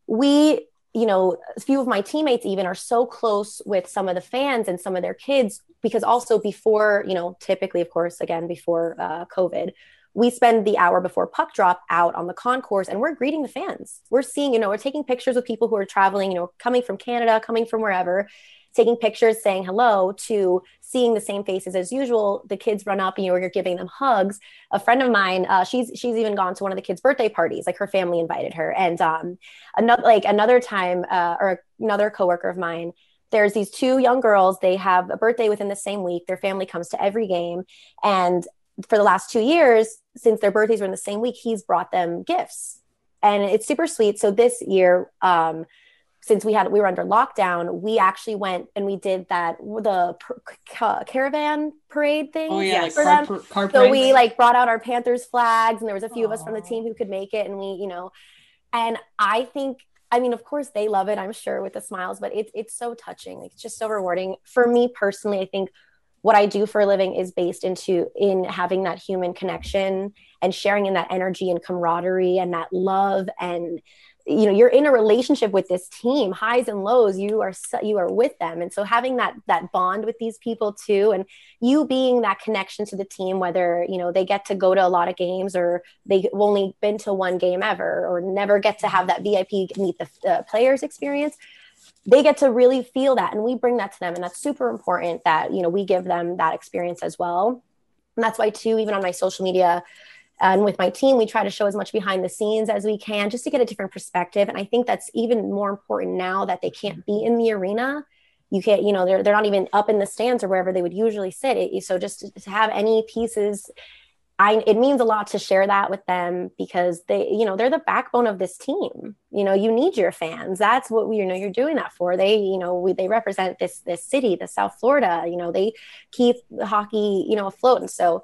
we you know, a few of my teammates even are so close with some of the fans and some of their kids because also before, you know, typically, of course, again, before uh, COVID, we spend the hour before puck drop out on the concourse and we're greeting the fans. We're seeing, you know, we're taking pictures with people who are traveling, you know, coming from Canada, coming from wherever taking pictures, saying hello, to seeing the same faces as usual. The kids run up and you're giving them hugs. A friend of mine, uh, she's she's even gone to one of the kids' birthday parties. Like her family invited her. And um, another like another time, uh, or another coworker of mine there's these two young girls they have a birthday within the same week their family comes to every game and for the last two years since their birthdays were in the same week he's brought them gifts and it's super sweet so this year um, since we had we were under lockdown, we actually went and we did that the ca- caravan parade thing. Oh yeah, for them. Car, car so we like brought out our Panthers flags, and there was a few Aww. of us from the team who could make it, and we, you know, and I think. I mean, of course, they love it. I'm sure with the smiles, but it's it's so touching. Like, it's just so rewarding for me personally. I think what I do for a living is based into in having that human connection and sharing in that energy and camaraderie and that love and you know you're in a relationship with this team highs and lows you are you are with them. And so having that that bond with these people too and you being that connection to the team whether you know they get to go to a lot of games or they've only been to one game ever or never get to have that vip meet the uh, players experience they get to really feel that. And we bring that to them and that's super important that you know we give them that experience as well. And that's why too even on my social media and with my team we try to show as much behind the scenes as we can just to get a different perspective and i think that's even more important now that they can't be in the arena you can't you know they're, they're not even up in the stands or wherever they would usually sit it, so just to have any pieces I, it means a lot to share that with them because they, you know, they're the backbone of this team. You know, you need your fans. That's what we, you know, you're doing that for. They, you know, we, they represent this this city, the South Florida. You know, they keep hockey, you know, afloat. And so,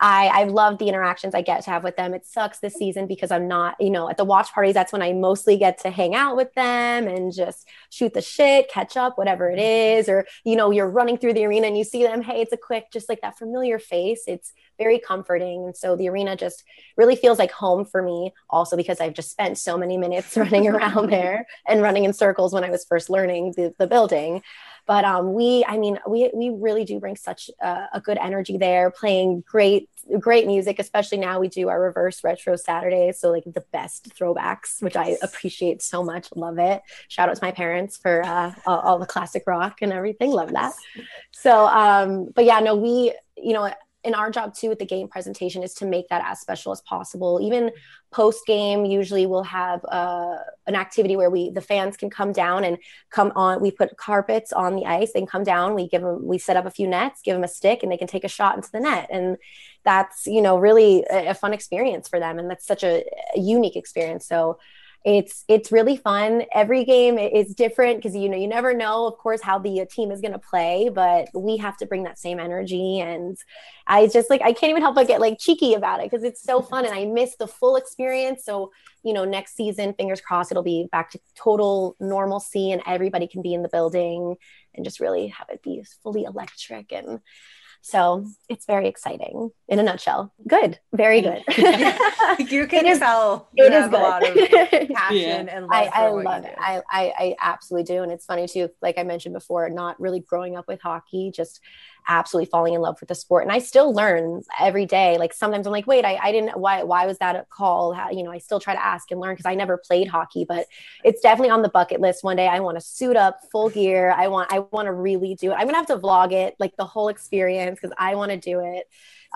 I I love the interactions I get to have with them. It sucks this season because I'm not, you know, at the watch parties. That's when I mostly get to hang out with them and just shoot the shit, catch up, whatever it is. Or you know, you're running through the arena and you see them. Hey, it's a quick, just like that familiar face. It's very comforting, and so the arena just really feels like home for me. Also because I've just spent so many minutes running around there and running in circles when I was first learning the, the building. But um, we i mean we we really do bring such a, a, good energy there playing great great music especially now we do our reverse retro saturdays so like the best throwbacks which i appreciate so much. Love it. Shout out to my parents for uh, all, all the classic rock and everything. Love that. So um but yeah no we you know in our job too with the game presentation is to make that as special as possible. Even post game usually we'll have uh, an activity where we the fans can come down and come on we put carpets on the ice can come down. We give them we set up a few nets give them a stick and they can take a shot into the net. And that's you know really a, a fun experience for them. And that's such a, a unique experience. So it's it's really fun. Every game is different because you know you never know of course how the uh, team is going to play but we have to bring that same energy. And i just like i can't even help but get like cheeky about it because it's so fun and i miss the full experience. So you know next season fingers crossed it'll be back to total normalcy and everybody can be in the building and just really have it be fully electric and so it's very exciting in a nutshell. Good, very good. you can it tell you it is good. a lot of passion yeah. and love I, I love it. I, I, I absolutely do. And it's funny too, like I mentioned before, not really growing up with hockey, just absolutely falling in love with the sport. And I still learn every day. Like sometimes I'm like, wait, I, I didn't, why, why was that a call? How, you know, I still try to ask and learn because I never played hockey, but it's definitely on the bucket list. One day I want to suit up full gear. I want, I want to really do it. I'm going to have to vlog it, like the whole experience because I want to do it.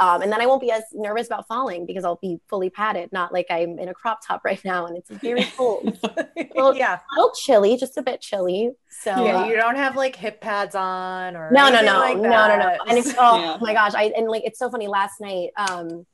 Um, and then I won't be as nervous about falling because I'll be fully padded, not like I'm in a crop top right now and it's very cold. well, yeah, a little chilly, just a bit chilly. So yeah, uh, you don't have like hip pads on or no, no, no, like no, no, no. And it's oh yeah. my gosh, I and like it's so funny. Last night, um,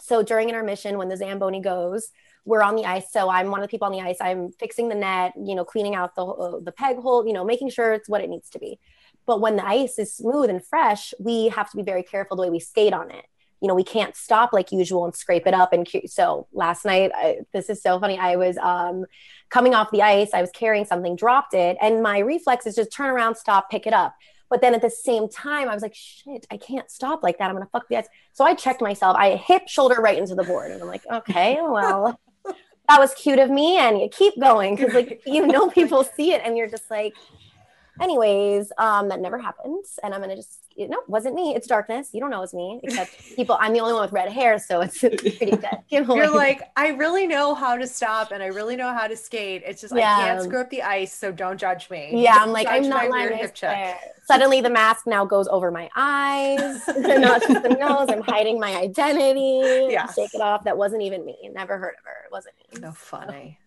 so during intermission when the zamboni goes, we're on the ice. So I'm one of the people on the ice. I'm fixing the net, you know, cleaning out the uh, the peg hole, you know, making sure it's what it needs to be. But when the ice is smooth and fresh, we have to be very careful the way we skate on it. You know, we can't stop like usual and scrape it up. And so last night, I, this is so funny. I was um, coming off the ice, I was carrying something, dropped it, and my reflex is just turn around, stop, pick it up. But then at the same time, I was like, shit, I can't stop like that. I'm gonna fuck the ice. So I checked myself. I hip shoulder right into the board, and I'm like, okay, well, that was cute of me. And you keep going because like you know people see it, and you're just like, anyways, um, that never happens. And I'm gonna just you know, wasn't me. It's darkness. You don't know it's me, except people. I'm the only one with red hair, so it's pretty good. You're like, I really know how to stop and I really know how to skate. It's just yeah. I can't screw up the ice, so don't judge me. Yeah, I'm like, I'm not lying. Suddenly, the mask now goes over my eyes, not just the nose. I'm hiding my identity. Yeah, shake it off. That wasn't even me. Never heard of her. It wasn't me. No funny.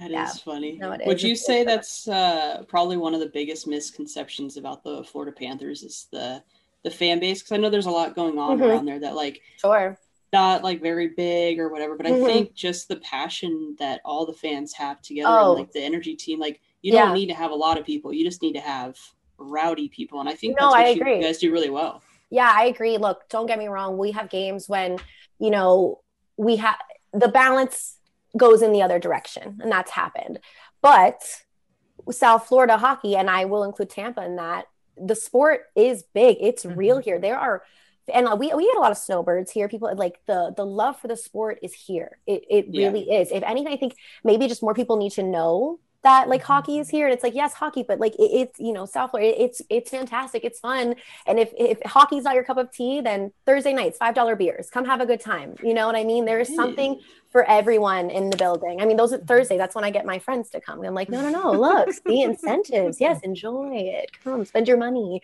That yeah. is funny. No, Would is. you it's say that's uh, probably one of the biggest misconceptions about the Florida Panthers is the the fan base? Because I know there's a lot going on mm-hmm. around there that like sure not like very big or whatever, but mm-hmm. I think just the passion that all the fans have together oh. and like the energy team, like you yeah. don't need to have a lot of people. You just need to have rowdy people. And I think no, that's what I agree. you guys do really well. Yeah, I agree. Look, don't get me wrong. We have games when, you know, we have the balance goes in the other direction, and that's happened. But South Florida hockey, and I will include Tampa in that, the sport is big. It's mm-hmm. real here. There are and we we get a lot of snowbirds here. People like the the love for the sport is here. It it yeah. really is. If anything, I think maybe just more people need to know that like mm-hmm. hockey is here and it's like yes hockey but like it, it's you know south florida it's it's fantastic it's fun and if if hockey's not your cup of tea then thursday nights five dollar beers come have a good time you know what i mean there is something for everyone in the building. I mean, those are Thursday. That's when I get my friends to come. I'm like, no, no, no. Look, the incentives. Yes, enjoy it. Come, spend your money.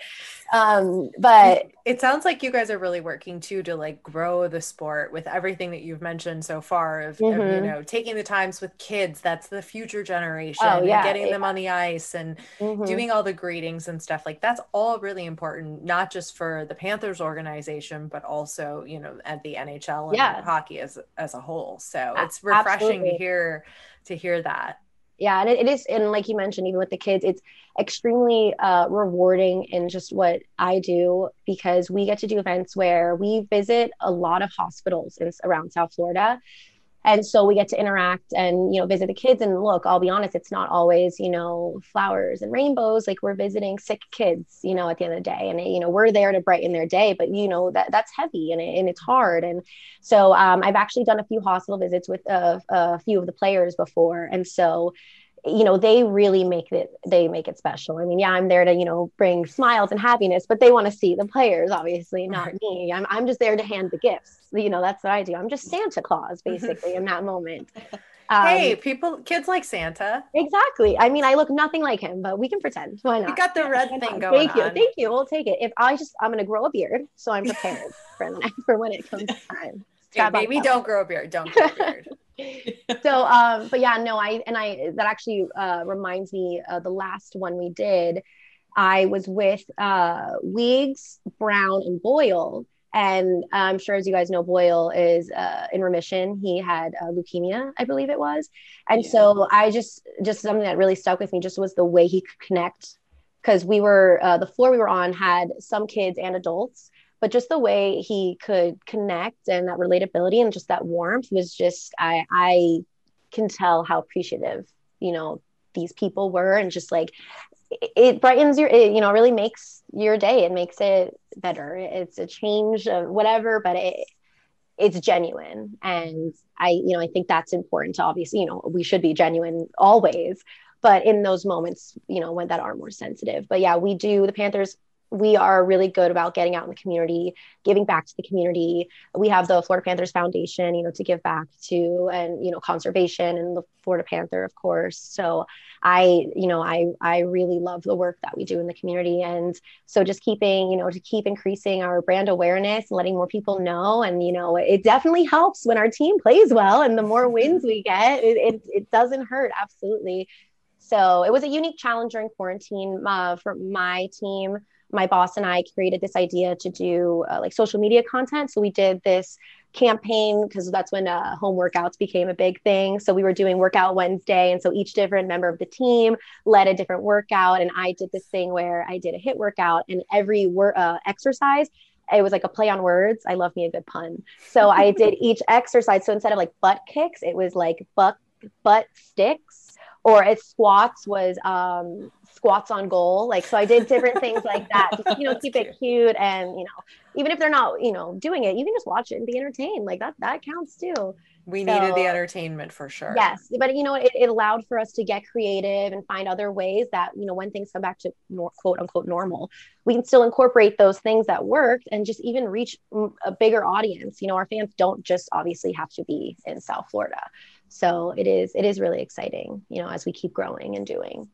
Um, but it sounds like you guys are really working too to like grow the sport with everything that you've mentioned so far of, mm-hmm. of you know taking the times with kids. That's the future generation. Oh, yeah, getting them on the ice and mm-hmm. doing all the greetings and stuff like that's all really important, not just for the Panthers organization, but also you know at the NHL and yeah. hockey as as a whole. So so it's refreshing Absolutely. to hear to hear that yeah and it, it is and like you mentioned even with the kids it's extremely uh, rewarding in just what i do because we get to do events where we visit a lot of hospitals in, around south florida and so we get to interact and you know visit the kids. And look i'll be honest it's not always you know flowers and rainbows. Like we're visiting sick kids you know at the end of the day. And you know we're there to brighten their day but you know that that's heavy and, it, and it's hard. And so um, i've actually done a few hospital visits with uh, a few of the players before. And so you know they really make it they make it special. I mean yeah i'm there to you know bring smiles and happiness but they want to see the players obviously not me. I'm, I'm just there to hand the gifts. You know that's what i do. I'm just santa claus basically in that moment. Um, hey people kids like santa. Exactly. I mean i look nothing like him but we can pretend. Why not? you got the red thing going thank you. on. thank you. We'll take it. If i just i'm going to grow a beard so i'm prepared for, for when it comes time. Yeah, maybe don't grow a beard. Don't grow a beard so um but yeah no i and i that actually uh reminds me uh the last one we did. I was with uh weeks brown and boyle. And i'm sure as you guys know boyle is uh, in remission. He had uh, leukemia i believe it was. And yeah. so i just just something that really stuck with me just was the way he could connect. Because we were uh, the floor we were on had some kids and adults but just the way he could connect and that relatability and just that warmth was just I I can tell how appreciative you know these people were and just like it brightens your it, you know really makes your day it makes it better. It's a change of whatever but it it's genuine. And i you know i think that's important to obviously you know we should be genuine always but in those moments you know when that are more sensitive. But yeah we do the panthers we are really good about getting out in the community, giving back to the community. We have the Florida Panthers Foundation, you know, to give back to, and you know, conservation and the Florida Panther, of course. So I, you know, I I really love the work that we do in the community, and so just keeping, you know, to keep increasing our brand awareness, and letting more people know, and you know, it definitely helps when our team plays well, and the more wins we get, it it, it doesn't hurt absolutely. So it was a unique challenge during quarantine uh, for my team my boss and I created this idea to do uh, like social media content. So we did this campaign because that's when uh, home workouts became a big thing. So we were doing workout Wednesday. And so each different member of the team led a different workout. And I did this thing where I did a HIIT workout and every wor- uh, exercise, it was like a play on words. I love me a good pun. So I did each exercise. So instead of like butt kicks, it was like butt, butt sticks or it squats was um, squats on goal. Like, so I did different things like that, to, you know, keep it cute. And, you know, even if they're not, you know, doing it, you can just watch it and be entertained. Like that, that counts too. We so, needed the entertainment for sure. Yes. But, you know, it, it, allowed for us to get creative and find other ways that, you know, when things come back to nor- quote unquote normal, we can still incorporate those things that worked and just even reach a bigger audience. You know, our fans don't just obviously have to be in South Florida. So it is, it is really exciting, you know, as we keep growing and doing.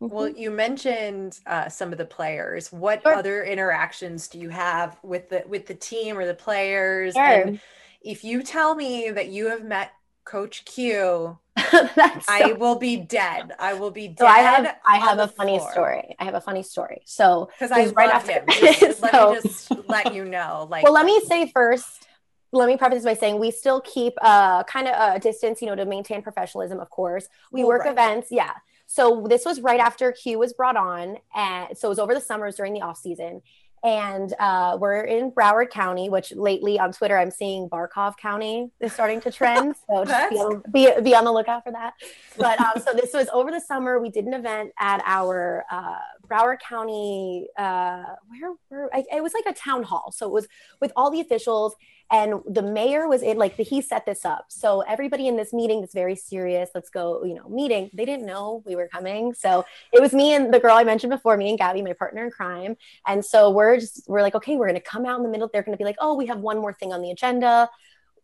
Well, mm-hmm. you mentioned uh, some of the players. What sure. other interactions do you have with the with the team or the players? Sure. And if you tell me that you have met Coach Q, so... I will be dead. I will be dead. So I have I have a funny floor. story. I have a funny story. So because I right after him. Just, so... Let me just let you know. Like, well, let me say first. Let me preface this by saying we still keep uh, kind of a distance, you know, to maintain professionalism. Of course, we work right. events. Yeah, so this was right after Q was brought on, and so it was over the summers during the off season. And uh, we're in Broward County, which lately on Twitter I'm seeing Barkov County is starting to trend. So just be on, be, be on, the lookout for that. But um, so this was over the summer. We did an event at our uh, Broward County. Uh, where, where I, it was like a town hall. So it was with all the officials and the mayor was in like the, he set this up. So everybody in this meeting that's very serious let's go you know meeting they didn't know we were coming. So it was me and the girl i mentioned before me and gabby my partner in crime. And so we're just we're like okay we're to come out in the middle. They're to be like oh we have one more thing on the agenda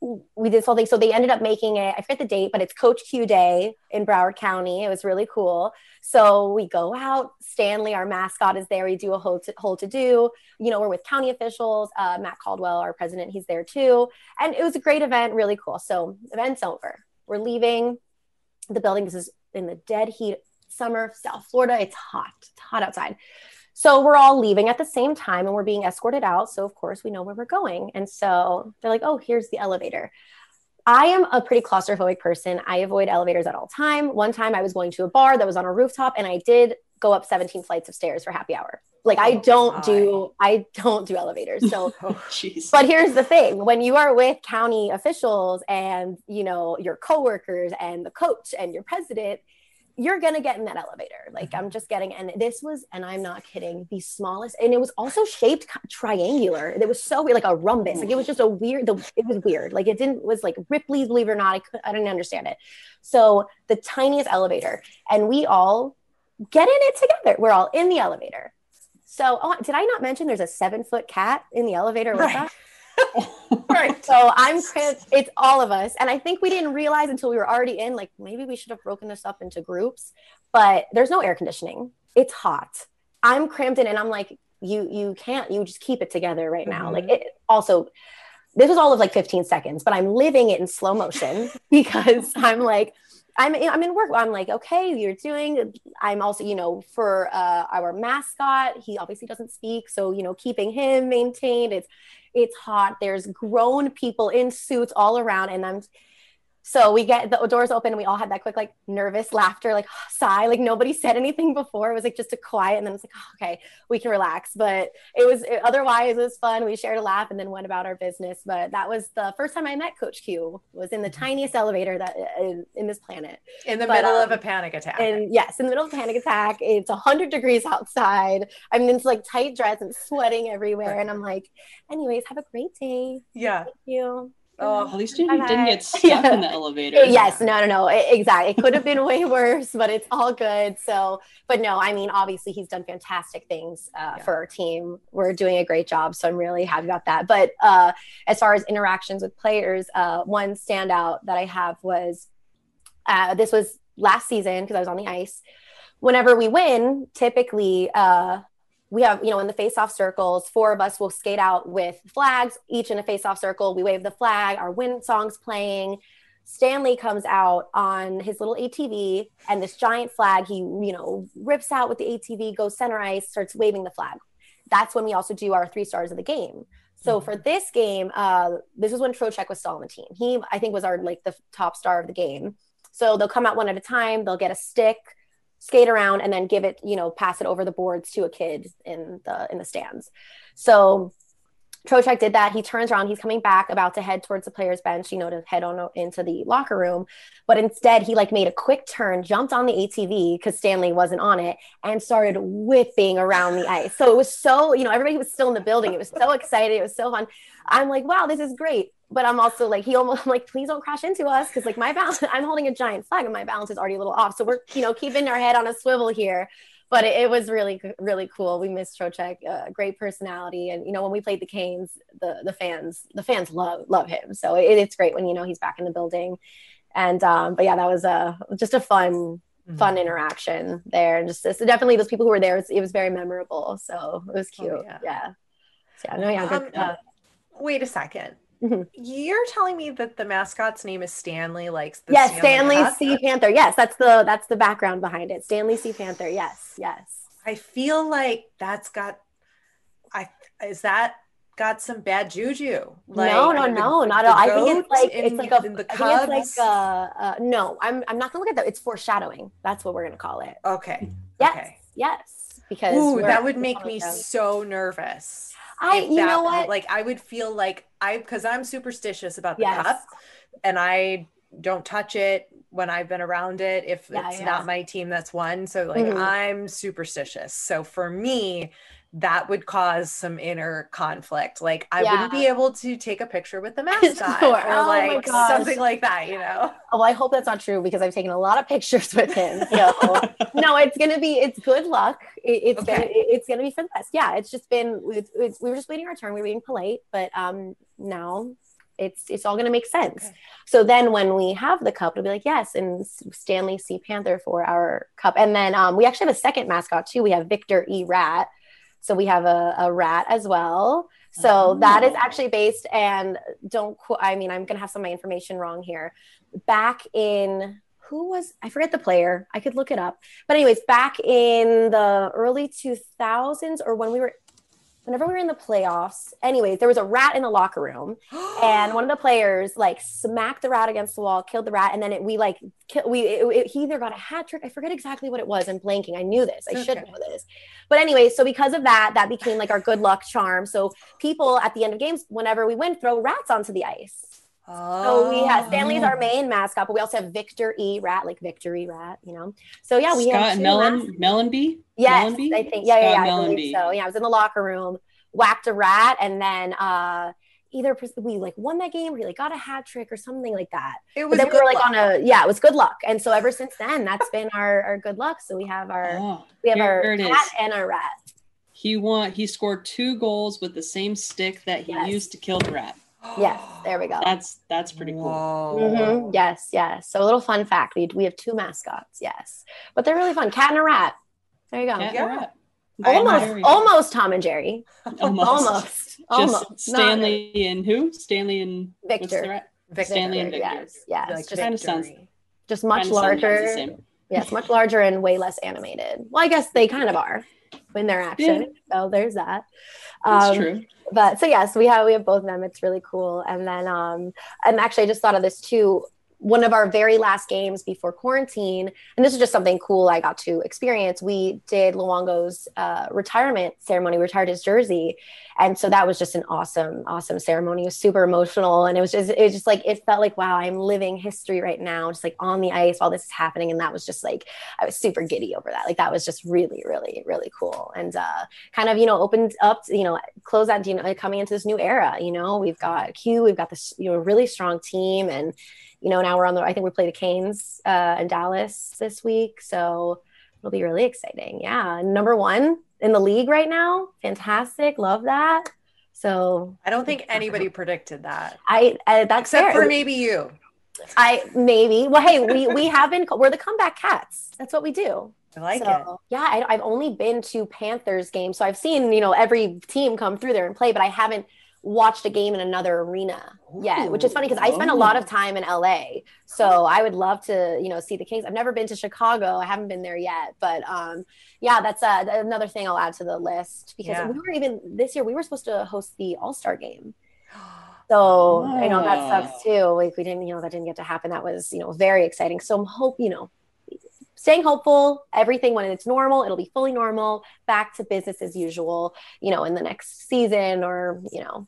we did this whole thing. So they ended up making it, I forget the date, but it's Coach Q Day in Broward County. It was really cool. So we go out, Stanley, our mascot, is there. We do a whole to, whole to do. You know, we're with county officials. Uh, Matt Caldwell, our president, he's there too. And it was a great event, really cool. So event's over. We're leaving the building. This is in the dead heat summer, South Florida. It's hot. It's hot outside. So we're all leaving at the same time and we're being escorted out. So, of course, we know where we're going. And so they're like, oh, here's the elevator. I am a pretty claustrophobic person. I avoid elevators at all time. One time I was going to a bar that was on a rooftop and I did go up 17 flights of stairs for happy hour. Like I don't do I don't do elevators. So Oh, but here's the thing when you are with county officials and you know your coworkers and the coach and your president you're gonna get in that elevator. Like mm-hmm. i'm just getting and this was and i'm not kidding the smallest and it was also shaped triangular. It was so weird like a rhombus. Like it was just a weird the, it was weird. Like it didn't was like ripley's believe it or not i, could, I didn't understand it. So the tiniest elevator and we all get in it together. We're all in the elevator. So oh, did i not mention there's a seven foot cat in the elevator with Right. us Right. So I'm cramped. It's all of us. And I think we didn't realize until we were already in, like, maybe we should have broken this up into groups, but there's no air conditioning. It's hot. I'm cramped in and I'm like, you, you can't, you just keep it together right now. Mhm. Like it also, this was all of like 15 seconds, but I'm living it in slow motion because I'm like, I'm I'm in work. I'm like, okay, you're doing. I'm also, you know, for uh, our mascot, he obviously doesn't speak, so you know, keeping him maintained. It's it's hot. There's grown people in suits all around, and I'm. So we get the doors open, and we all had that quick, like, nervous laughter, like sigh. Like nobody said anything before. It was like just a quiet, and then it's like, oh, okay, we can relax. But it was it, otherwise it was fun. We shared a laugh, and then went about our business. But that was the first time I met Coach Q. Was in the tiniest elevator that in, in this planet. in the But, middle um, of a panic attack. And yes, in the middle of a panic attack, it's 100 degrees outside. I'm in like tight dress and sweating everywhere. And I'm like, anyways, have a great day. yeah. Thank you. Oh, At least you didn't get stuck Yeah. in the elevator. Yes, no, no, no. e- Exactly. It could have been way worse, but it's all good. So, but no, I mean, obviously, he's done fantastic things uh, Yeah. for our team. We're doing a great job. So I'm really happy about that. But uh, as far as interactions with players, uh, one standout that I have was uh, this was last season because I was on the ice. Whenever we win, typically, uh, we have, you know, in the face-off circles, four of us will skate out with flags, each in a face-off circle. We wave the flag, our win song's playing. Stanley comes out on his little ATV and this giant flag, he, you know, rips out with the ATV, goes center ice, starts waving the flag. That's when we also do our three stars of the game. So for this game, uh, this is when Trocheck was still on the team. He, I think, was our like the top star of the game. So they'll come out one at a time. They'll get a stick, skate around, and then give it, you know, pass it over the boards to a kid in the in the stands. So Trocheck did that. He turns around. He's coming back, about to head towards the players' bench, you know, to head on into the locker room. But instead, he like made a quick turn, jumped on the ATV because Stanley wasn't on it, and started whipping around the ice. So it was so, you know, everybody was still in the building. It was so exciting. It was so fun. I'm like, wow, this is great. But I'm also like, he almost I'm like, please don't crash into us because like my balance, I'm holding a giant flag and my balance is already a little off. So we're, you know, keeping our head on a swivel here. But it, it was really, really cool. We missed Trocheck, uh, great personality, and you know when we played the Canes, the the fans, the fans love love him. So it, it's great when you know he's back in the building. And um, but yeah, that was a just a fun fun interaction there, and just it's definitely those people who were there. It was, it was very memorable. So it was cute. yeah. yeah. So yeah, no, yeah, good Um, stuff. Wait a 2nd Mhm. You're telling me that the mascot's name is Stanley, like the yes, Stanley? Sea Panther. Yes, that's the that's the background behind it. Stanley C. Panther. Yes, yes. I feel like that's got. I is that got some bad juju? Like, no, no, the- no, not at all. I think it's like in- it's like a, the I think Cubs. it's like uh, uh no, I'm I'm not gonna look at that. It's foreshadowing. That's what we're gonna call it. okay, Yes, okay. yes. Because Ooh, that would make me them. so nervous. I, you that- know what? Like I would feel like I because I'm superstitious about the Yes. cup, and I don't touch it when I've been around it if Yeah, it's yeah. not my team that's won. So like Mhm. I'm superstitious. So for me, that would cause some inner conflict. Like I wouldn't be able to take a picture with the mascot or Oh like something like that, you know? Oh, well, I hope that's not true because I've taken a lot of pictures with him. So no, it's gonna be it's good luck. It, it's gonna it- it's gonna be for the best. Yeah, it's just been it's, it's, we were just waiting our turn. We were being polite, but um now it's it's all going to make sense. Okay. So then when we have the cup, it'll be like yes, and Stanley C Panther for our cup, and then um, we actually have a second mascot too. We have Victor E Rat, so we have a, a rat as well. So that is Oh. actually based, and don't. qu- I mean, I'm going to have some of my information wrong here. Back in who was I forget the player. I could look it up. But anyways, back in the early 2000s or when we were whenever we were in the playoffs, anyways, there was a rat in the locker room and one of the players like smacked the rat against the wall, killed the rat and then it, we like kill, we it, it- he either got a hat trick, I forget exactly what it was. I'm blanking. I knew this. I should Okay. know this. But anyway, so because of that, that became like our good luck charm. So people at the end of games whenever we win throw rats onto the ice. So we have Stanley's Oh. our main mascot, but we also have Victor E Rat, like Victory Rat, you know. So yeah, we have Scott two Mellon, mascots. Mellanby. Yes, Mellanby? I think yeah, yeah, Scott yeah. I believe so. Yeah, I was in the locker room, whacked a rat, and then uh either we like won that game or he like got a hat trick or something like that. It But was then we were like luck. on a yeah, it was good luck. And so ever since then, that's been our our good luck. So we have our Oh, we have our it cat and our rat. he won. He scored two goals with the same stick that he Yes. used to kill the rat. Yes, there we go. That's that's pretty cool. Whoa. Mhm. Yes, yes. So a little fun fact: we we have two mascots. Yes, but they're really fun. Cat and a rat. There you go. Cat and Yeah. a rat. Almost, There we go. almost Tom and Jerry. almost. Almost, Just almost. Not Stanley and who? Stanley and Victor. Victor. Stanley and Victor. Yes, yes. Like just, Kinda sounds- just much Kinda larger. same. Yes, much larger and way less animated. Well, I guess they kind of are in their action. So there's that. That's Um, true. but so yes, we have we have both of them. It's really cool. And then um and actually I just thought of this too. One of our very last games before quarantine, and this is just something cool I got to experience. We did Luongo's uh, retirement ceremony, retired his jersey, and so that was just an awesome, awesome ceremony. It was super emotional, and it was just, it was just like it felt like wow, I'm living history right now, just like on the ice while this is happening, and that was just like I was super giddy over that. Like that was just really, really, really cool, and uh, kind of you know opened up, you know, close out, you know, coming into this new era. You know, we've got Q, we've got this you know really strong team, and you know now we're on the. I think we play the Canes uh, in Dallas this week, so it'll be really exciting. Yeah, number one in the league right now, fantastic, love that. So I don't think anybody predicted that. I, I that's Except fair. for maybe you. I maybe. Well, hey, we we have been. We're the comeback cats. That's what we do. I like so, it. Yeah, I, I've only been to Panthers games, so I've seen you know every team come through there and play, but I haven't watched a game in another arena yet, which is funny because I spent a lot of time in LA, so I would love to you know see the Kings. I've never been to Chicago, I haven't been there yet, but um, yeah, that's uh, another thing I'll add to the list because Yeah. we were even this year we were supposed to host the All Star game. So I know that Oh. sucks too. Like we didn't, you know, that didn't get to happen. That was, you know, very exciting. So I'm hope, you know, staying hopeful. Everything when it's normal, it'll be fully normal, back to business as usual. You know, in the next season or you know,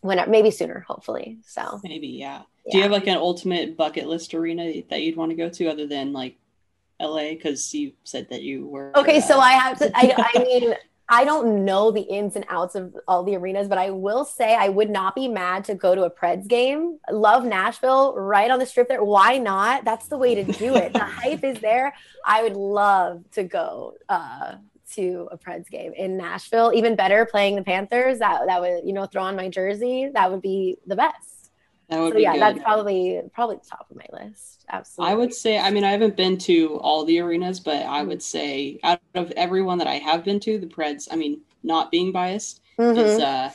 whenever, maybe sooner, hopefully. So Maybe, yeah. Do you have like an ultimate bucket list arena that you'd want to go to other than like LA? Because you said that you were Okay, uh, so I have to. I, I mean, I don't know the ins and outs of all the arenas, but I will say I would not be mad to go to a Preds game. Love Nashville, right on the strip there. Why not? That's the way to do it. the hype is there. I would love to go uh, to a Preds game in Nashville. Even better, playing the Panthers. That that would you know throw on my jersey. That would be the best. that would So be yeah, good. that's probably probably the top of my list. Absolutely. I would say, I mean, I haven't been to all the arenas, but I Mm-hmm. would say out of everyone that I have been to, the Preds, I mean, not being biased, Mhm. is uh,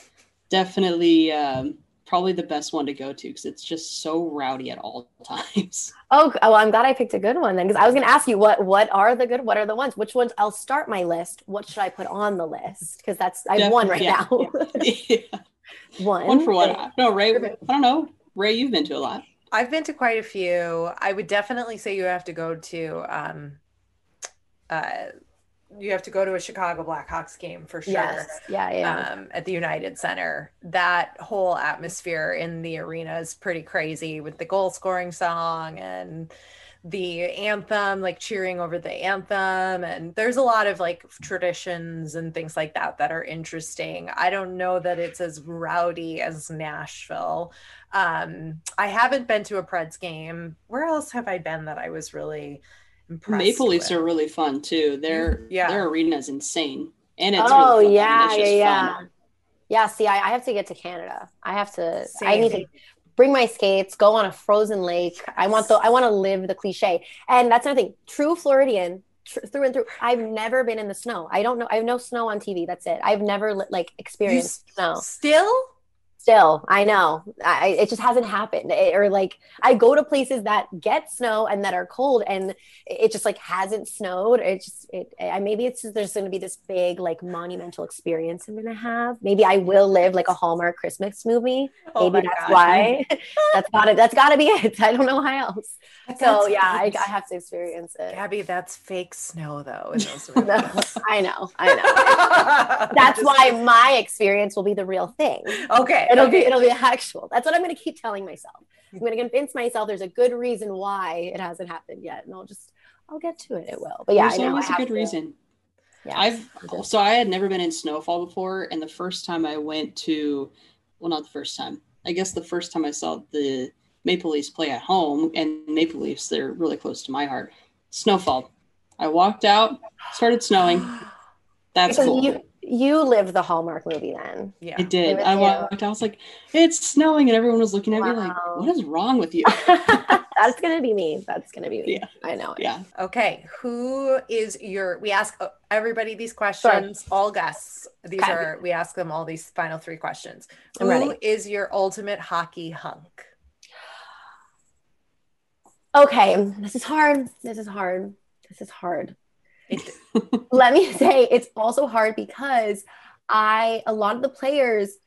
definitely um, probably the best one to go to because it's just so rowdy at all times. Oh, oh, well, I'm glad I picked a good one then, because I was going to ask you what what are the good, what are the ones, which ones? I'll start my list. What should I put on the list? Because that's I have one right Yeah, now. yeah. one. one for one. No, Ray, I don't know. Ray, you've been to a lot. I've been to quite a few. I would definitely say you have to go to um uh you have to go to a Chicago Blackhawks game for sure. Yes. Yeah. Yeah. Um, at the United Center. That whole atmosphere in the arena is pretty crazy with the goal scoring song and the anthem, like cheering over the anthem. And there's a lot of like traditions and things like that that are interesting. I don't know that it's as rowdy as Nashville. Um, I haven't been to a Preds game. Where else have I been that I was really? Maple Leafs with? are really fun too. Their mm-hmm. Yeah. their arena is insane, and it's oh really. Yeah, yeah, yeah. fun. Yeah. See, I, I have to get to Canada. I have to. I need to bring my skates, go on a frozen lake. I want the I want to live the cliche. And that's another thing. True Floridian through and through. I've never been in the snow. I don't know. I have no snow on TV. That's it. I've never li- like experienced snow. Still? Still, I know. I, it just hasn't happened. It- or like I go to places that get snow and that are cold, and it just like hasn't snowed. It just it. I maybe it's just, there's going to be this big like monumental experience I'm going to have. Maybe I will live like a Hallmark Christmas movie. Oh maybe that's God. why. that's got to that's got to be it. I don't know how else. So That's yeah, I. I have to experience it. Gabby, that's fake snow though. I know, I know. That's Just- why my experience will be the real thing. Okay. It'll be it'll be actual. That's what I'm going to keep telling myself. I'm going to convince myself there's a good reason why it hasn't happened yet, and I'll just I'll get to it. It will. But yeah, There's I know. always I a good to- reason. Yeah, I've so I had never been in snowfall before, and the first time I went to, well, not the first time. I guess the first time I saw the Maple Leafs play at home, and Maple Leafs they're really close to my heart. Snowfall. I walked out, started snowing. That's because cool. you you lived the Hallmark movie then. Yeah. I did. I walked. I was like, "It's snowing," and everyone was looking at me like, "What is wrong with you?" That's gonna be me. That's gonna be me. Yeah. I know. it. yeah. Okay, who is your? We ask uh, everybody these questions, all guests. These Okay. are we ask them all these final three questions. I'm Who ready. is your ultimate hockey hunk? Okay, this is hard. This is hard. This is hard. Let me say it's also hard because I a lot of the players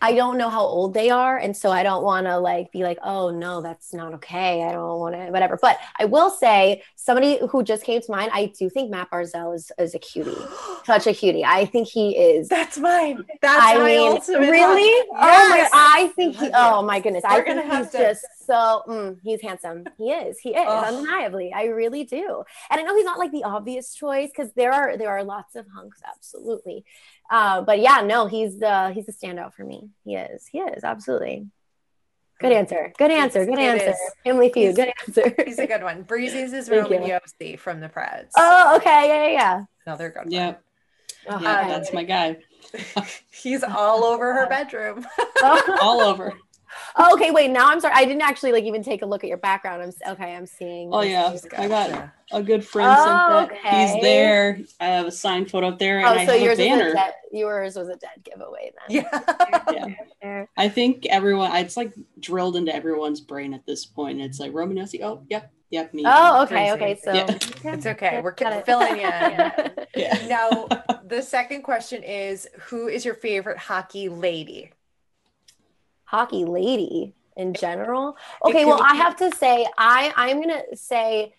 I don't know how old they are and so I don't want to like be like oh no that's not okay. I don't want to whatever. But I will say somebody who just came to mind I do think Matt Barzal is, is a cutie such a cutie. I think he is that's mine. That's I my mean ultimate. really? hunk. oh my I think he oh my goodness I We're think gonna have he's to- just so mm, he's handsome. He is he is undeniably. I really do. And I know he's not like the obvious choice because there are there are lots of hunks, absolutely. Uh, but yeah, no, he's the he's the standout for me. He is, he is absolutely. Good answer. Good answer. Good It answer. is. Family feud. Good answer. He's a good one. Breezy's is Thank Roman you. Josi from the Preds. Oh, okay. Yeah, yeah, another good Yeah. one. yeah. Yeah, Okay. that's my guy. He's all over her bedroom. Oh, All over. Oh, okay. Wait. Now I'm sorry. I didn't actually like even take a look at your background. I'm okay. I'm seeing. Oh yeah, She's I got a good friend Oh, sent that. okay. He's there. I have a signed photo up there, and Oh, I so have yours a was a dead, yours was a dead giveaway then. Yeah. Yeah. Fair. I think everyone. It's like drilled into everyone's brain at this point. It's like Roman Oh, yep, yep, me. Oh, okay. Okay. So Yeah. It's okay. We're Got it. filling in. Yeah. Now, the second question is Who is your favorite hockey lady? Hockey lady in general. Okay, well, I have to say, I I'm gonna say,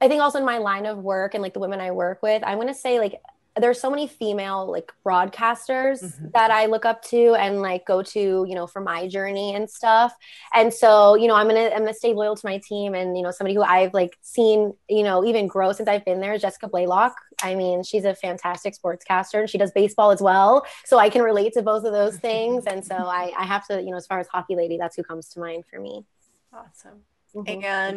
I think also in my line of work and like the women I work with, I'm gonna say like there's so many female like broadcasters Mhm. that I look up to and like go to, you know, for my journey and stuff. And so, you know, I'm gonna I'm gonna stay loyal to my team and you know, somebody who I've like seen, you know, even grow since I've been there is Jessica Blaylock. I mean, she's a fantastic sportscaster and she does baseball as well. So I can relate to both of those things. And so I, I have to, you know, as far as hockey lady, that's who comes to mind for me. Awesome. Mhm.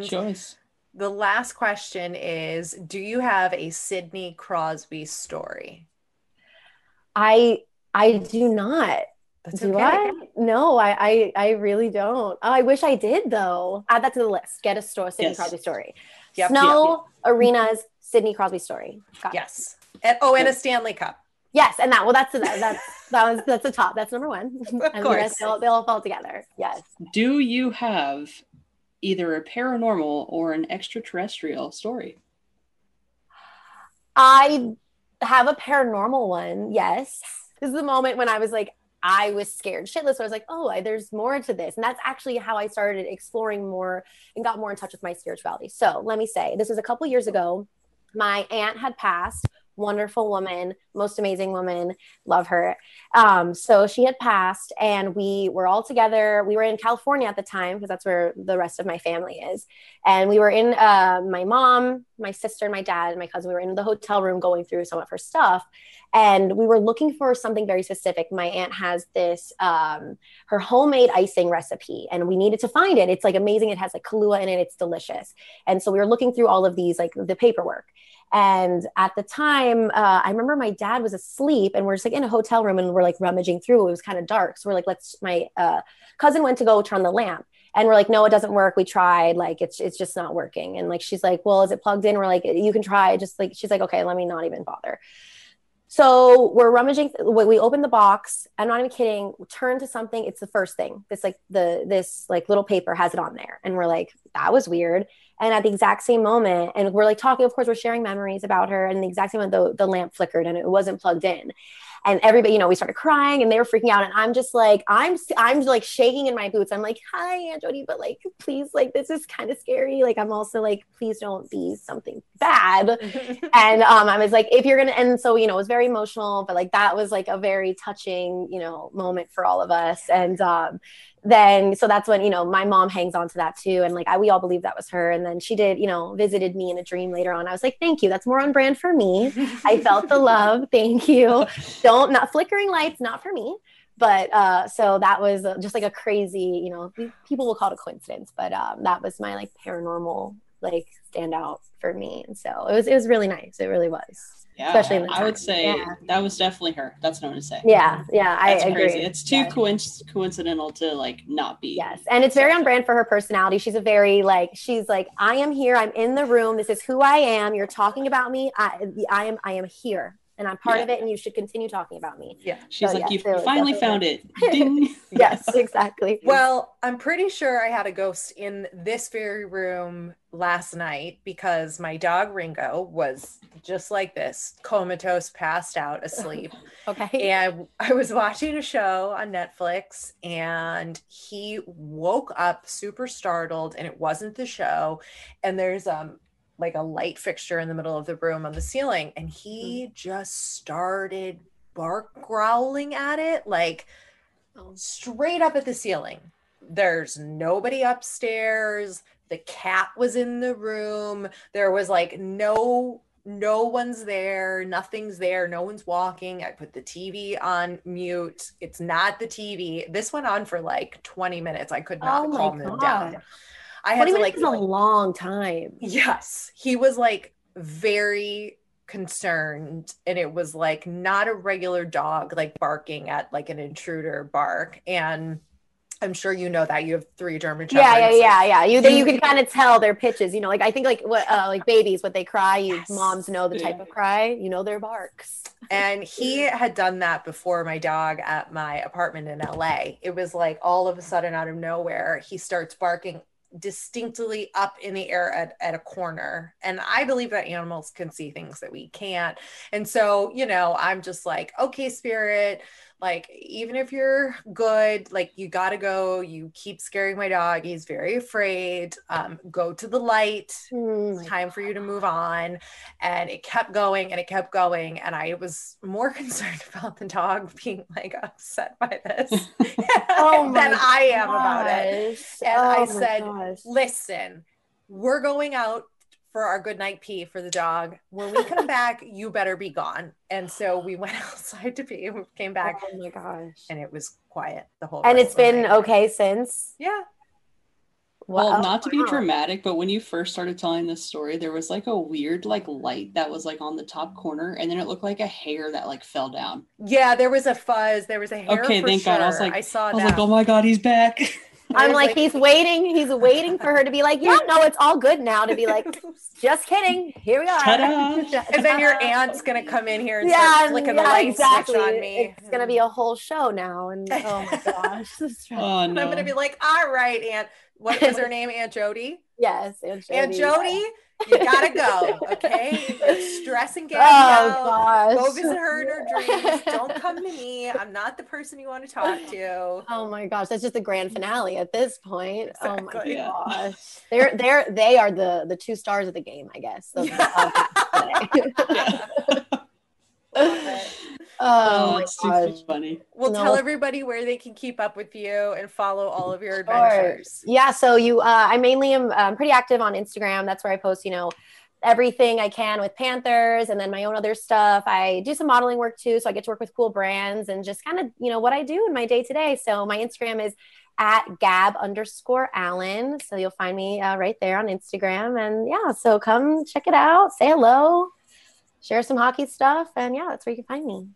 Good choice. The last question is Do you have a Sidney Crosby story? I I do not. That's do okay. I? No, I, I I really don't. Oh, I wish I did though. Add that to the list. Get a story, Sidney Yes. Crosby story. Yep, Snow arenas, Sidney Crosby story. Got it. Yes. And, oh, and a Stanley Cup. Yes, and that well, that's that's that was that's the top. That's number one. and the course. rest they'll, they'll fall together. Yes. Do you have either a paranormal or an extraterrestrial story? I have a paranormal one. Yes. This is the moment when I was like, I was scared shitless. So I was like, oh, I- there's more to this. And that's actually how I started exploring more and got more in touch with my spirituality. So let me say, this was a couple years ago. My aunt had passed, wonderful woman, most amazing woman, love her. Um, so she had passed, and we were all together. We were in California at the time because that's where the rest of my family is. And we were in uh, my mom, my sister, and my dad, and my cousin. We were in the hotel room going through some of her stuff. And we were looking for something very specific. My aunt has this, um, her homemade icing recipe, and we needed to find it. It's like amazing. It has like Kahlua in it. It's delicious. And so we were looking through all of these, like the paperwork. And at the time, uh, I remember my dad was asleep and we're just like in a hotel room and we're like rummaging through. It was kind of dark. So we're like, let's, my uh, cousin went to go turn the lamp and we're like, no, it doesn't work. We tried, like, it's, it's just not working. And like, she's like, well, is it plugged in? We're like, you can try. Just like, she's like, okay, let me not even bother. So we're rummaging. We open the box. I'm not even kidding. Turn to something. It's the first thing. This like the this like little paper has it on there, and we're like, that was weird. And at the exact same moment, and we're like talking. Of course, we're sharing memories about her. And the exact same moment, the the lamp flickered and it wasn't plugged in and everybody you know we started crying and they were freaking out and i'm just like i'm i'm like shaking in my boots i'm like hi aunt jody but like please like this is kind of scary like i'm also like please don't be something bad and um i was like if you're gonna and so you know it was very emotional but like that was like a very touching you know moment for all of us and um then so that's when you know my mom hangs on to that too. And like I, we all believe that was her. And then she did you know visited me in a dream later on. I was like thank you. That's more on brand for me. I felt the love. Thank you. Don't not flickering lights not for me. But uh so that was uh, just like a crazy you know people will call it a coincidence but um that was my like paranormal like stand out for me and so it was it was really nice it really was yeah, especially in the I would say yeah. that was definitely her. That's what I'm gonna say. Yeah, yeah, That's I crazy. agree. It's too yeah. coinc- coincidental to like not be. Yes, and it's very on brand for her personality. She's a very like she's like I am here. I'm in the room. This is who I am. You're talking about me. I I am I am here and I'm part yeah. of it, and you should continue talking about me. Yeah, she's so, like, yeah, you finally found it. yes, exactly. Well, I'm pretty sure I had a ghost in this very room last night because my dog Ringo was just like this, comatose, passed out, asleep. okay. And I was watching a show on Netflix, and he woke up super startled, and it wasn't the show. And there's um like a light fixture in the middle of the room on the ceiling and he mm. just started bark growling at it like oh. straight up at the ceiling. There's nobody upstairs. The cat was in the room. There was like no no one's there. Nothing's there. No one's walking. I put the tv on mute. It's not the tv this went on for like 20 minutes. I could not oh calm them down I had to like, a long time. Yes. He was like very concerned and it was like not a regular dog like barking at like an intruder bark and I'm sure you know that you have three German shepherds. Yeah, yeah, yeah, yeah. You you can kind of tell their pitches. You know, like I think like what uh, like babies what they cry. You yes. moms know the type of cry. You know their barks. and he had done that before my dog at my apartment in LA. It was like all of a sudden out of nowhere he starts barking distinctly up in the air at, at a corner. And I believe that animals can see things that we can't. And so, you know, I'm just like, okay, spirit, like even if you're good like you gotta go you keep scaring my dog he's very afraid um, go to the light oh time God. for you to move on and it kept going and it kept going and i was more concerned about the dog being like upset by this oh than i am about it and oh i said gosh. listen we're going out for our good night pee for the dog. When we come back, you better be gone. And so we went outside to pee. We came back. Oh my gosh! And it was quiet the whole. Time. And it's been night. okay since. Yeah. Well, not to be dramatic, but when you first started telling this story, there was like a weird like light that was like on the top corner, and then it looked like a hair that like fell down. Yeah, there was a fuzz. There was a hair. Okay, thank sure. God. I was like, I saw. I was that. like, oh my God, he's back. I'm like, like, he's waiting. He's waiting for her to be like, yeah, no, it's all good now. To be like, just kidding. Here we are. and then your aunt's gonna come in here and yeah, start flicking yeah, the light exactly. switch on me. It's gonna be a whole show now. And oh my gosh, oh, no. I'm gonna be like, all right, Aunt. What was her name? Aunt Jody. Yes, Aunt Jody. Aunt Jody. You gotta go, okay? Stress and get oh, out. Go visit her in her dreams. Don't come to me. I'm not the person you want to talk to. Oh my gosh, that's just the grand finale at this point. Exactly. Oh my gosh, they're they're they are the the two stars of the game, I guess. So, Oh, it's too funny. We'll no. tell everybody where they can keep up with you and follow all of your adventures. Sure. Yeah, so you, uh, I mainly am um, pretty active on Instagram. That's where I post, you know, everything I can with Panthers and then my own other stuff. I do some modeling work too, so I get to work with cool brands and just kind of, you know, what I do in my day to day. So my Instagram is at gab underscore Allen. So you'll find me uh, right there on Instagram. And yeah, so come check it out, say hello share some hockey stuff. And yeah, that's where you can find me.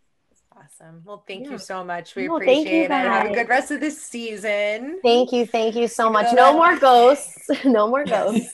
Awesome. Well, thank Yeah. you so much. We No, appreciate you, it. Have a good rest of this season. Thank you. Thank you so much. No more ghosts. No more ghosts.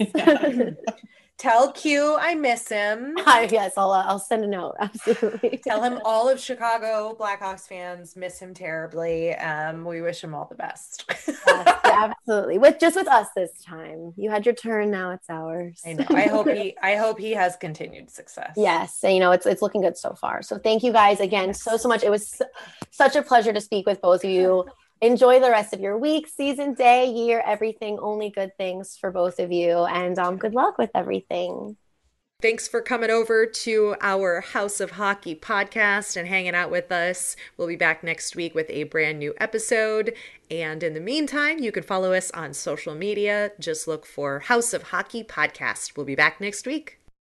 Tell Q I miss him. Hi, yes, I'll, uh, I'll send a note. Absolutely. Tell him all of Chicago Blackhawks fans miss him terribly. Um, we wish him all the best. Yes, absolutely. With just with us this time. You had your turn. Now it's ours. I know. I hope he. I hope he has continued success. Yes, and you know it's it's looking good so far. So thank you guys again so so much. It was su- such a pleasure to speak with both of you. Enjoy the rest of your week, season, day, year, everything. Only good things for both of you, and um, good luck with everything. Thanks for coming over to our House of Hockey podcast and hanging out with us. We'll be back next week with a brand new episode. And in the meantime, you can follow us on social media. Just look for House of Hockey podcast. We'll be back next week.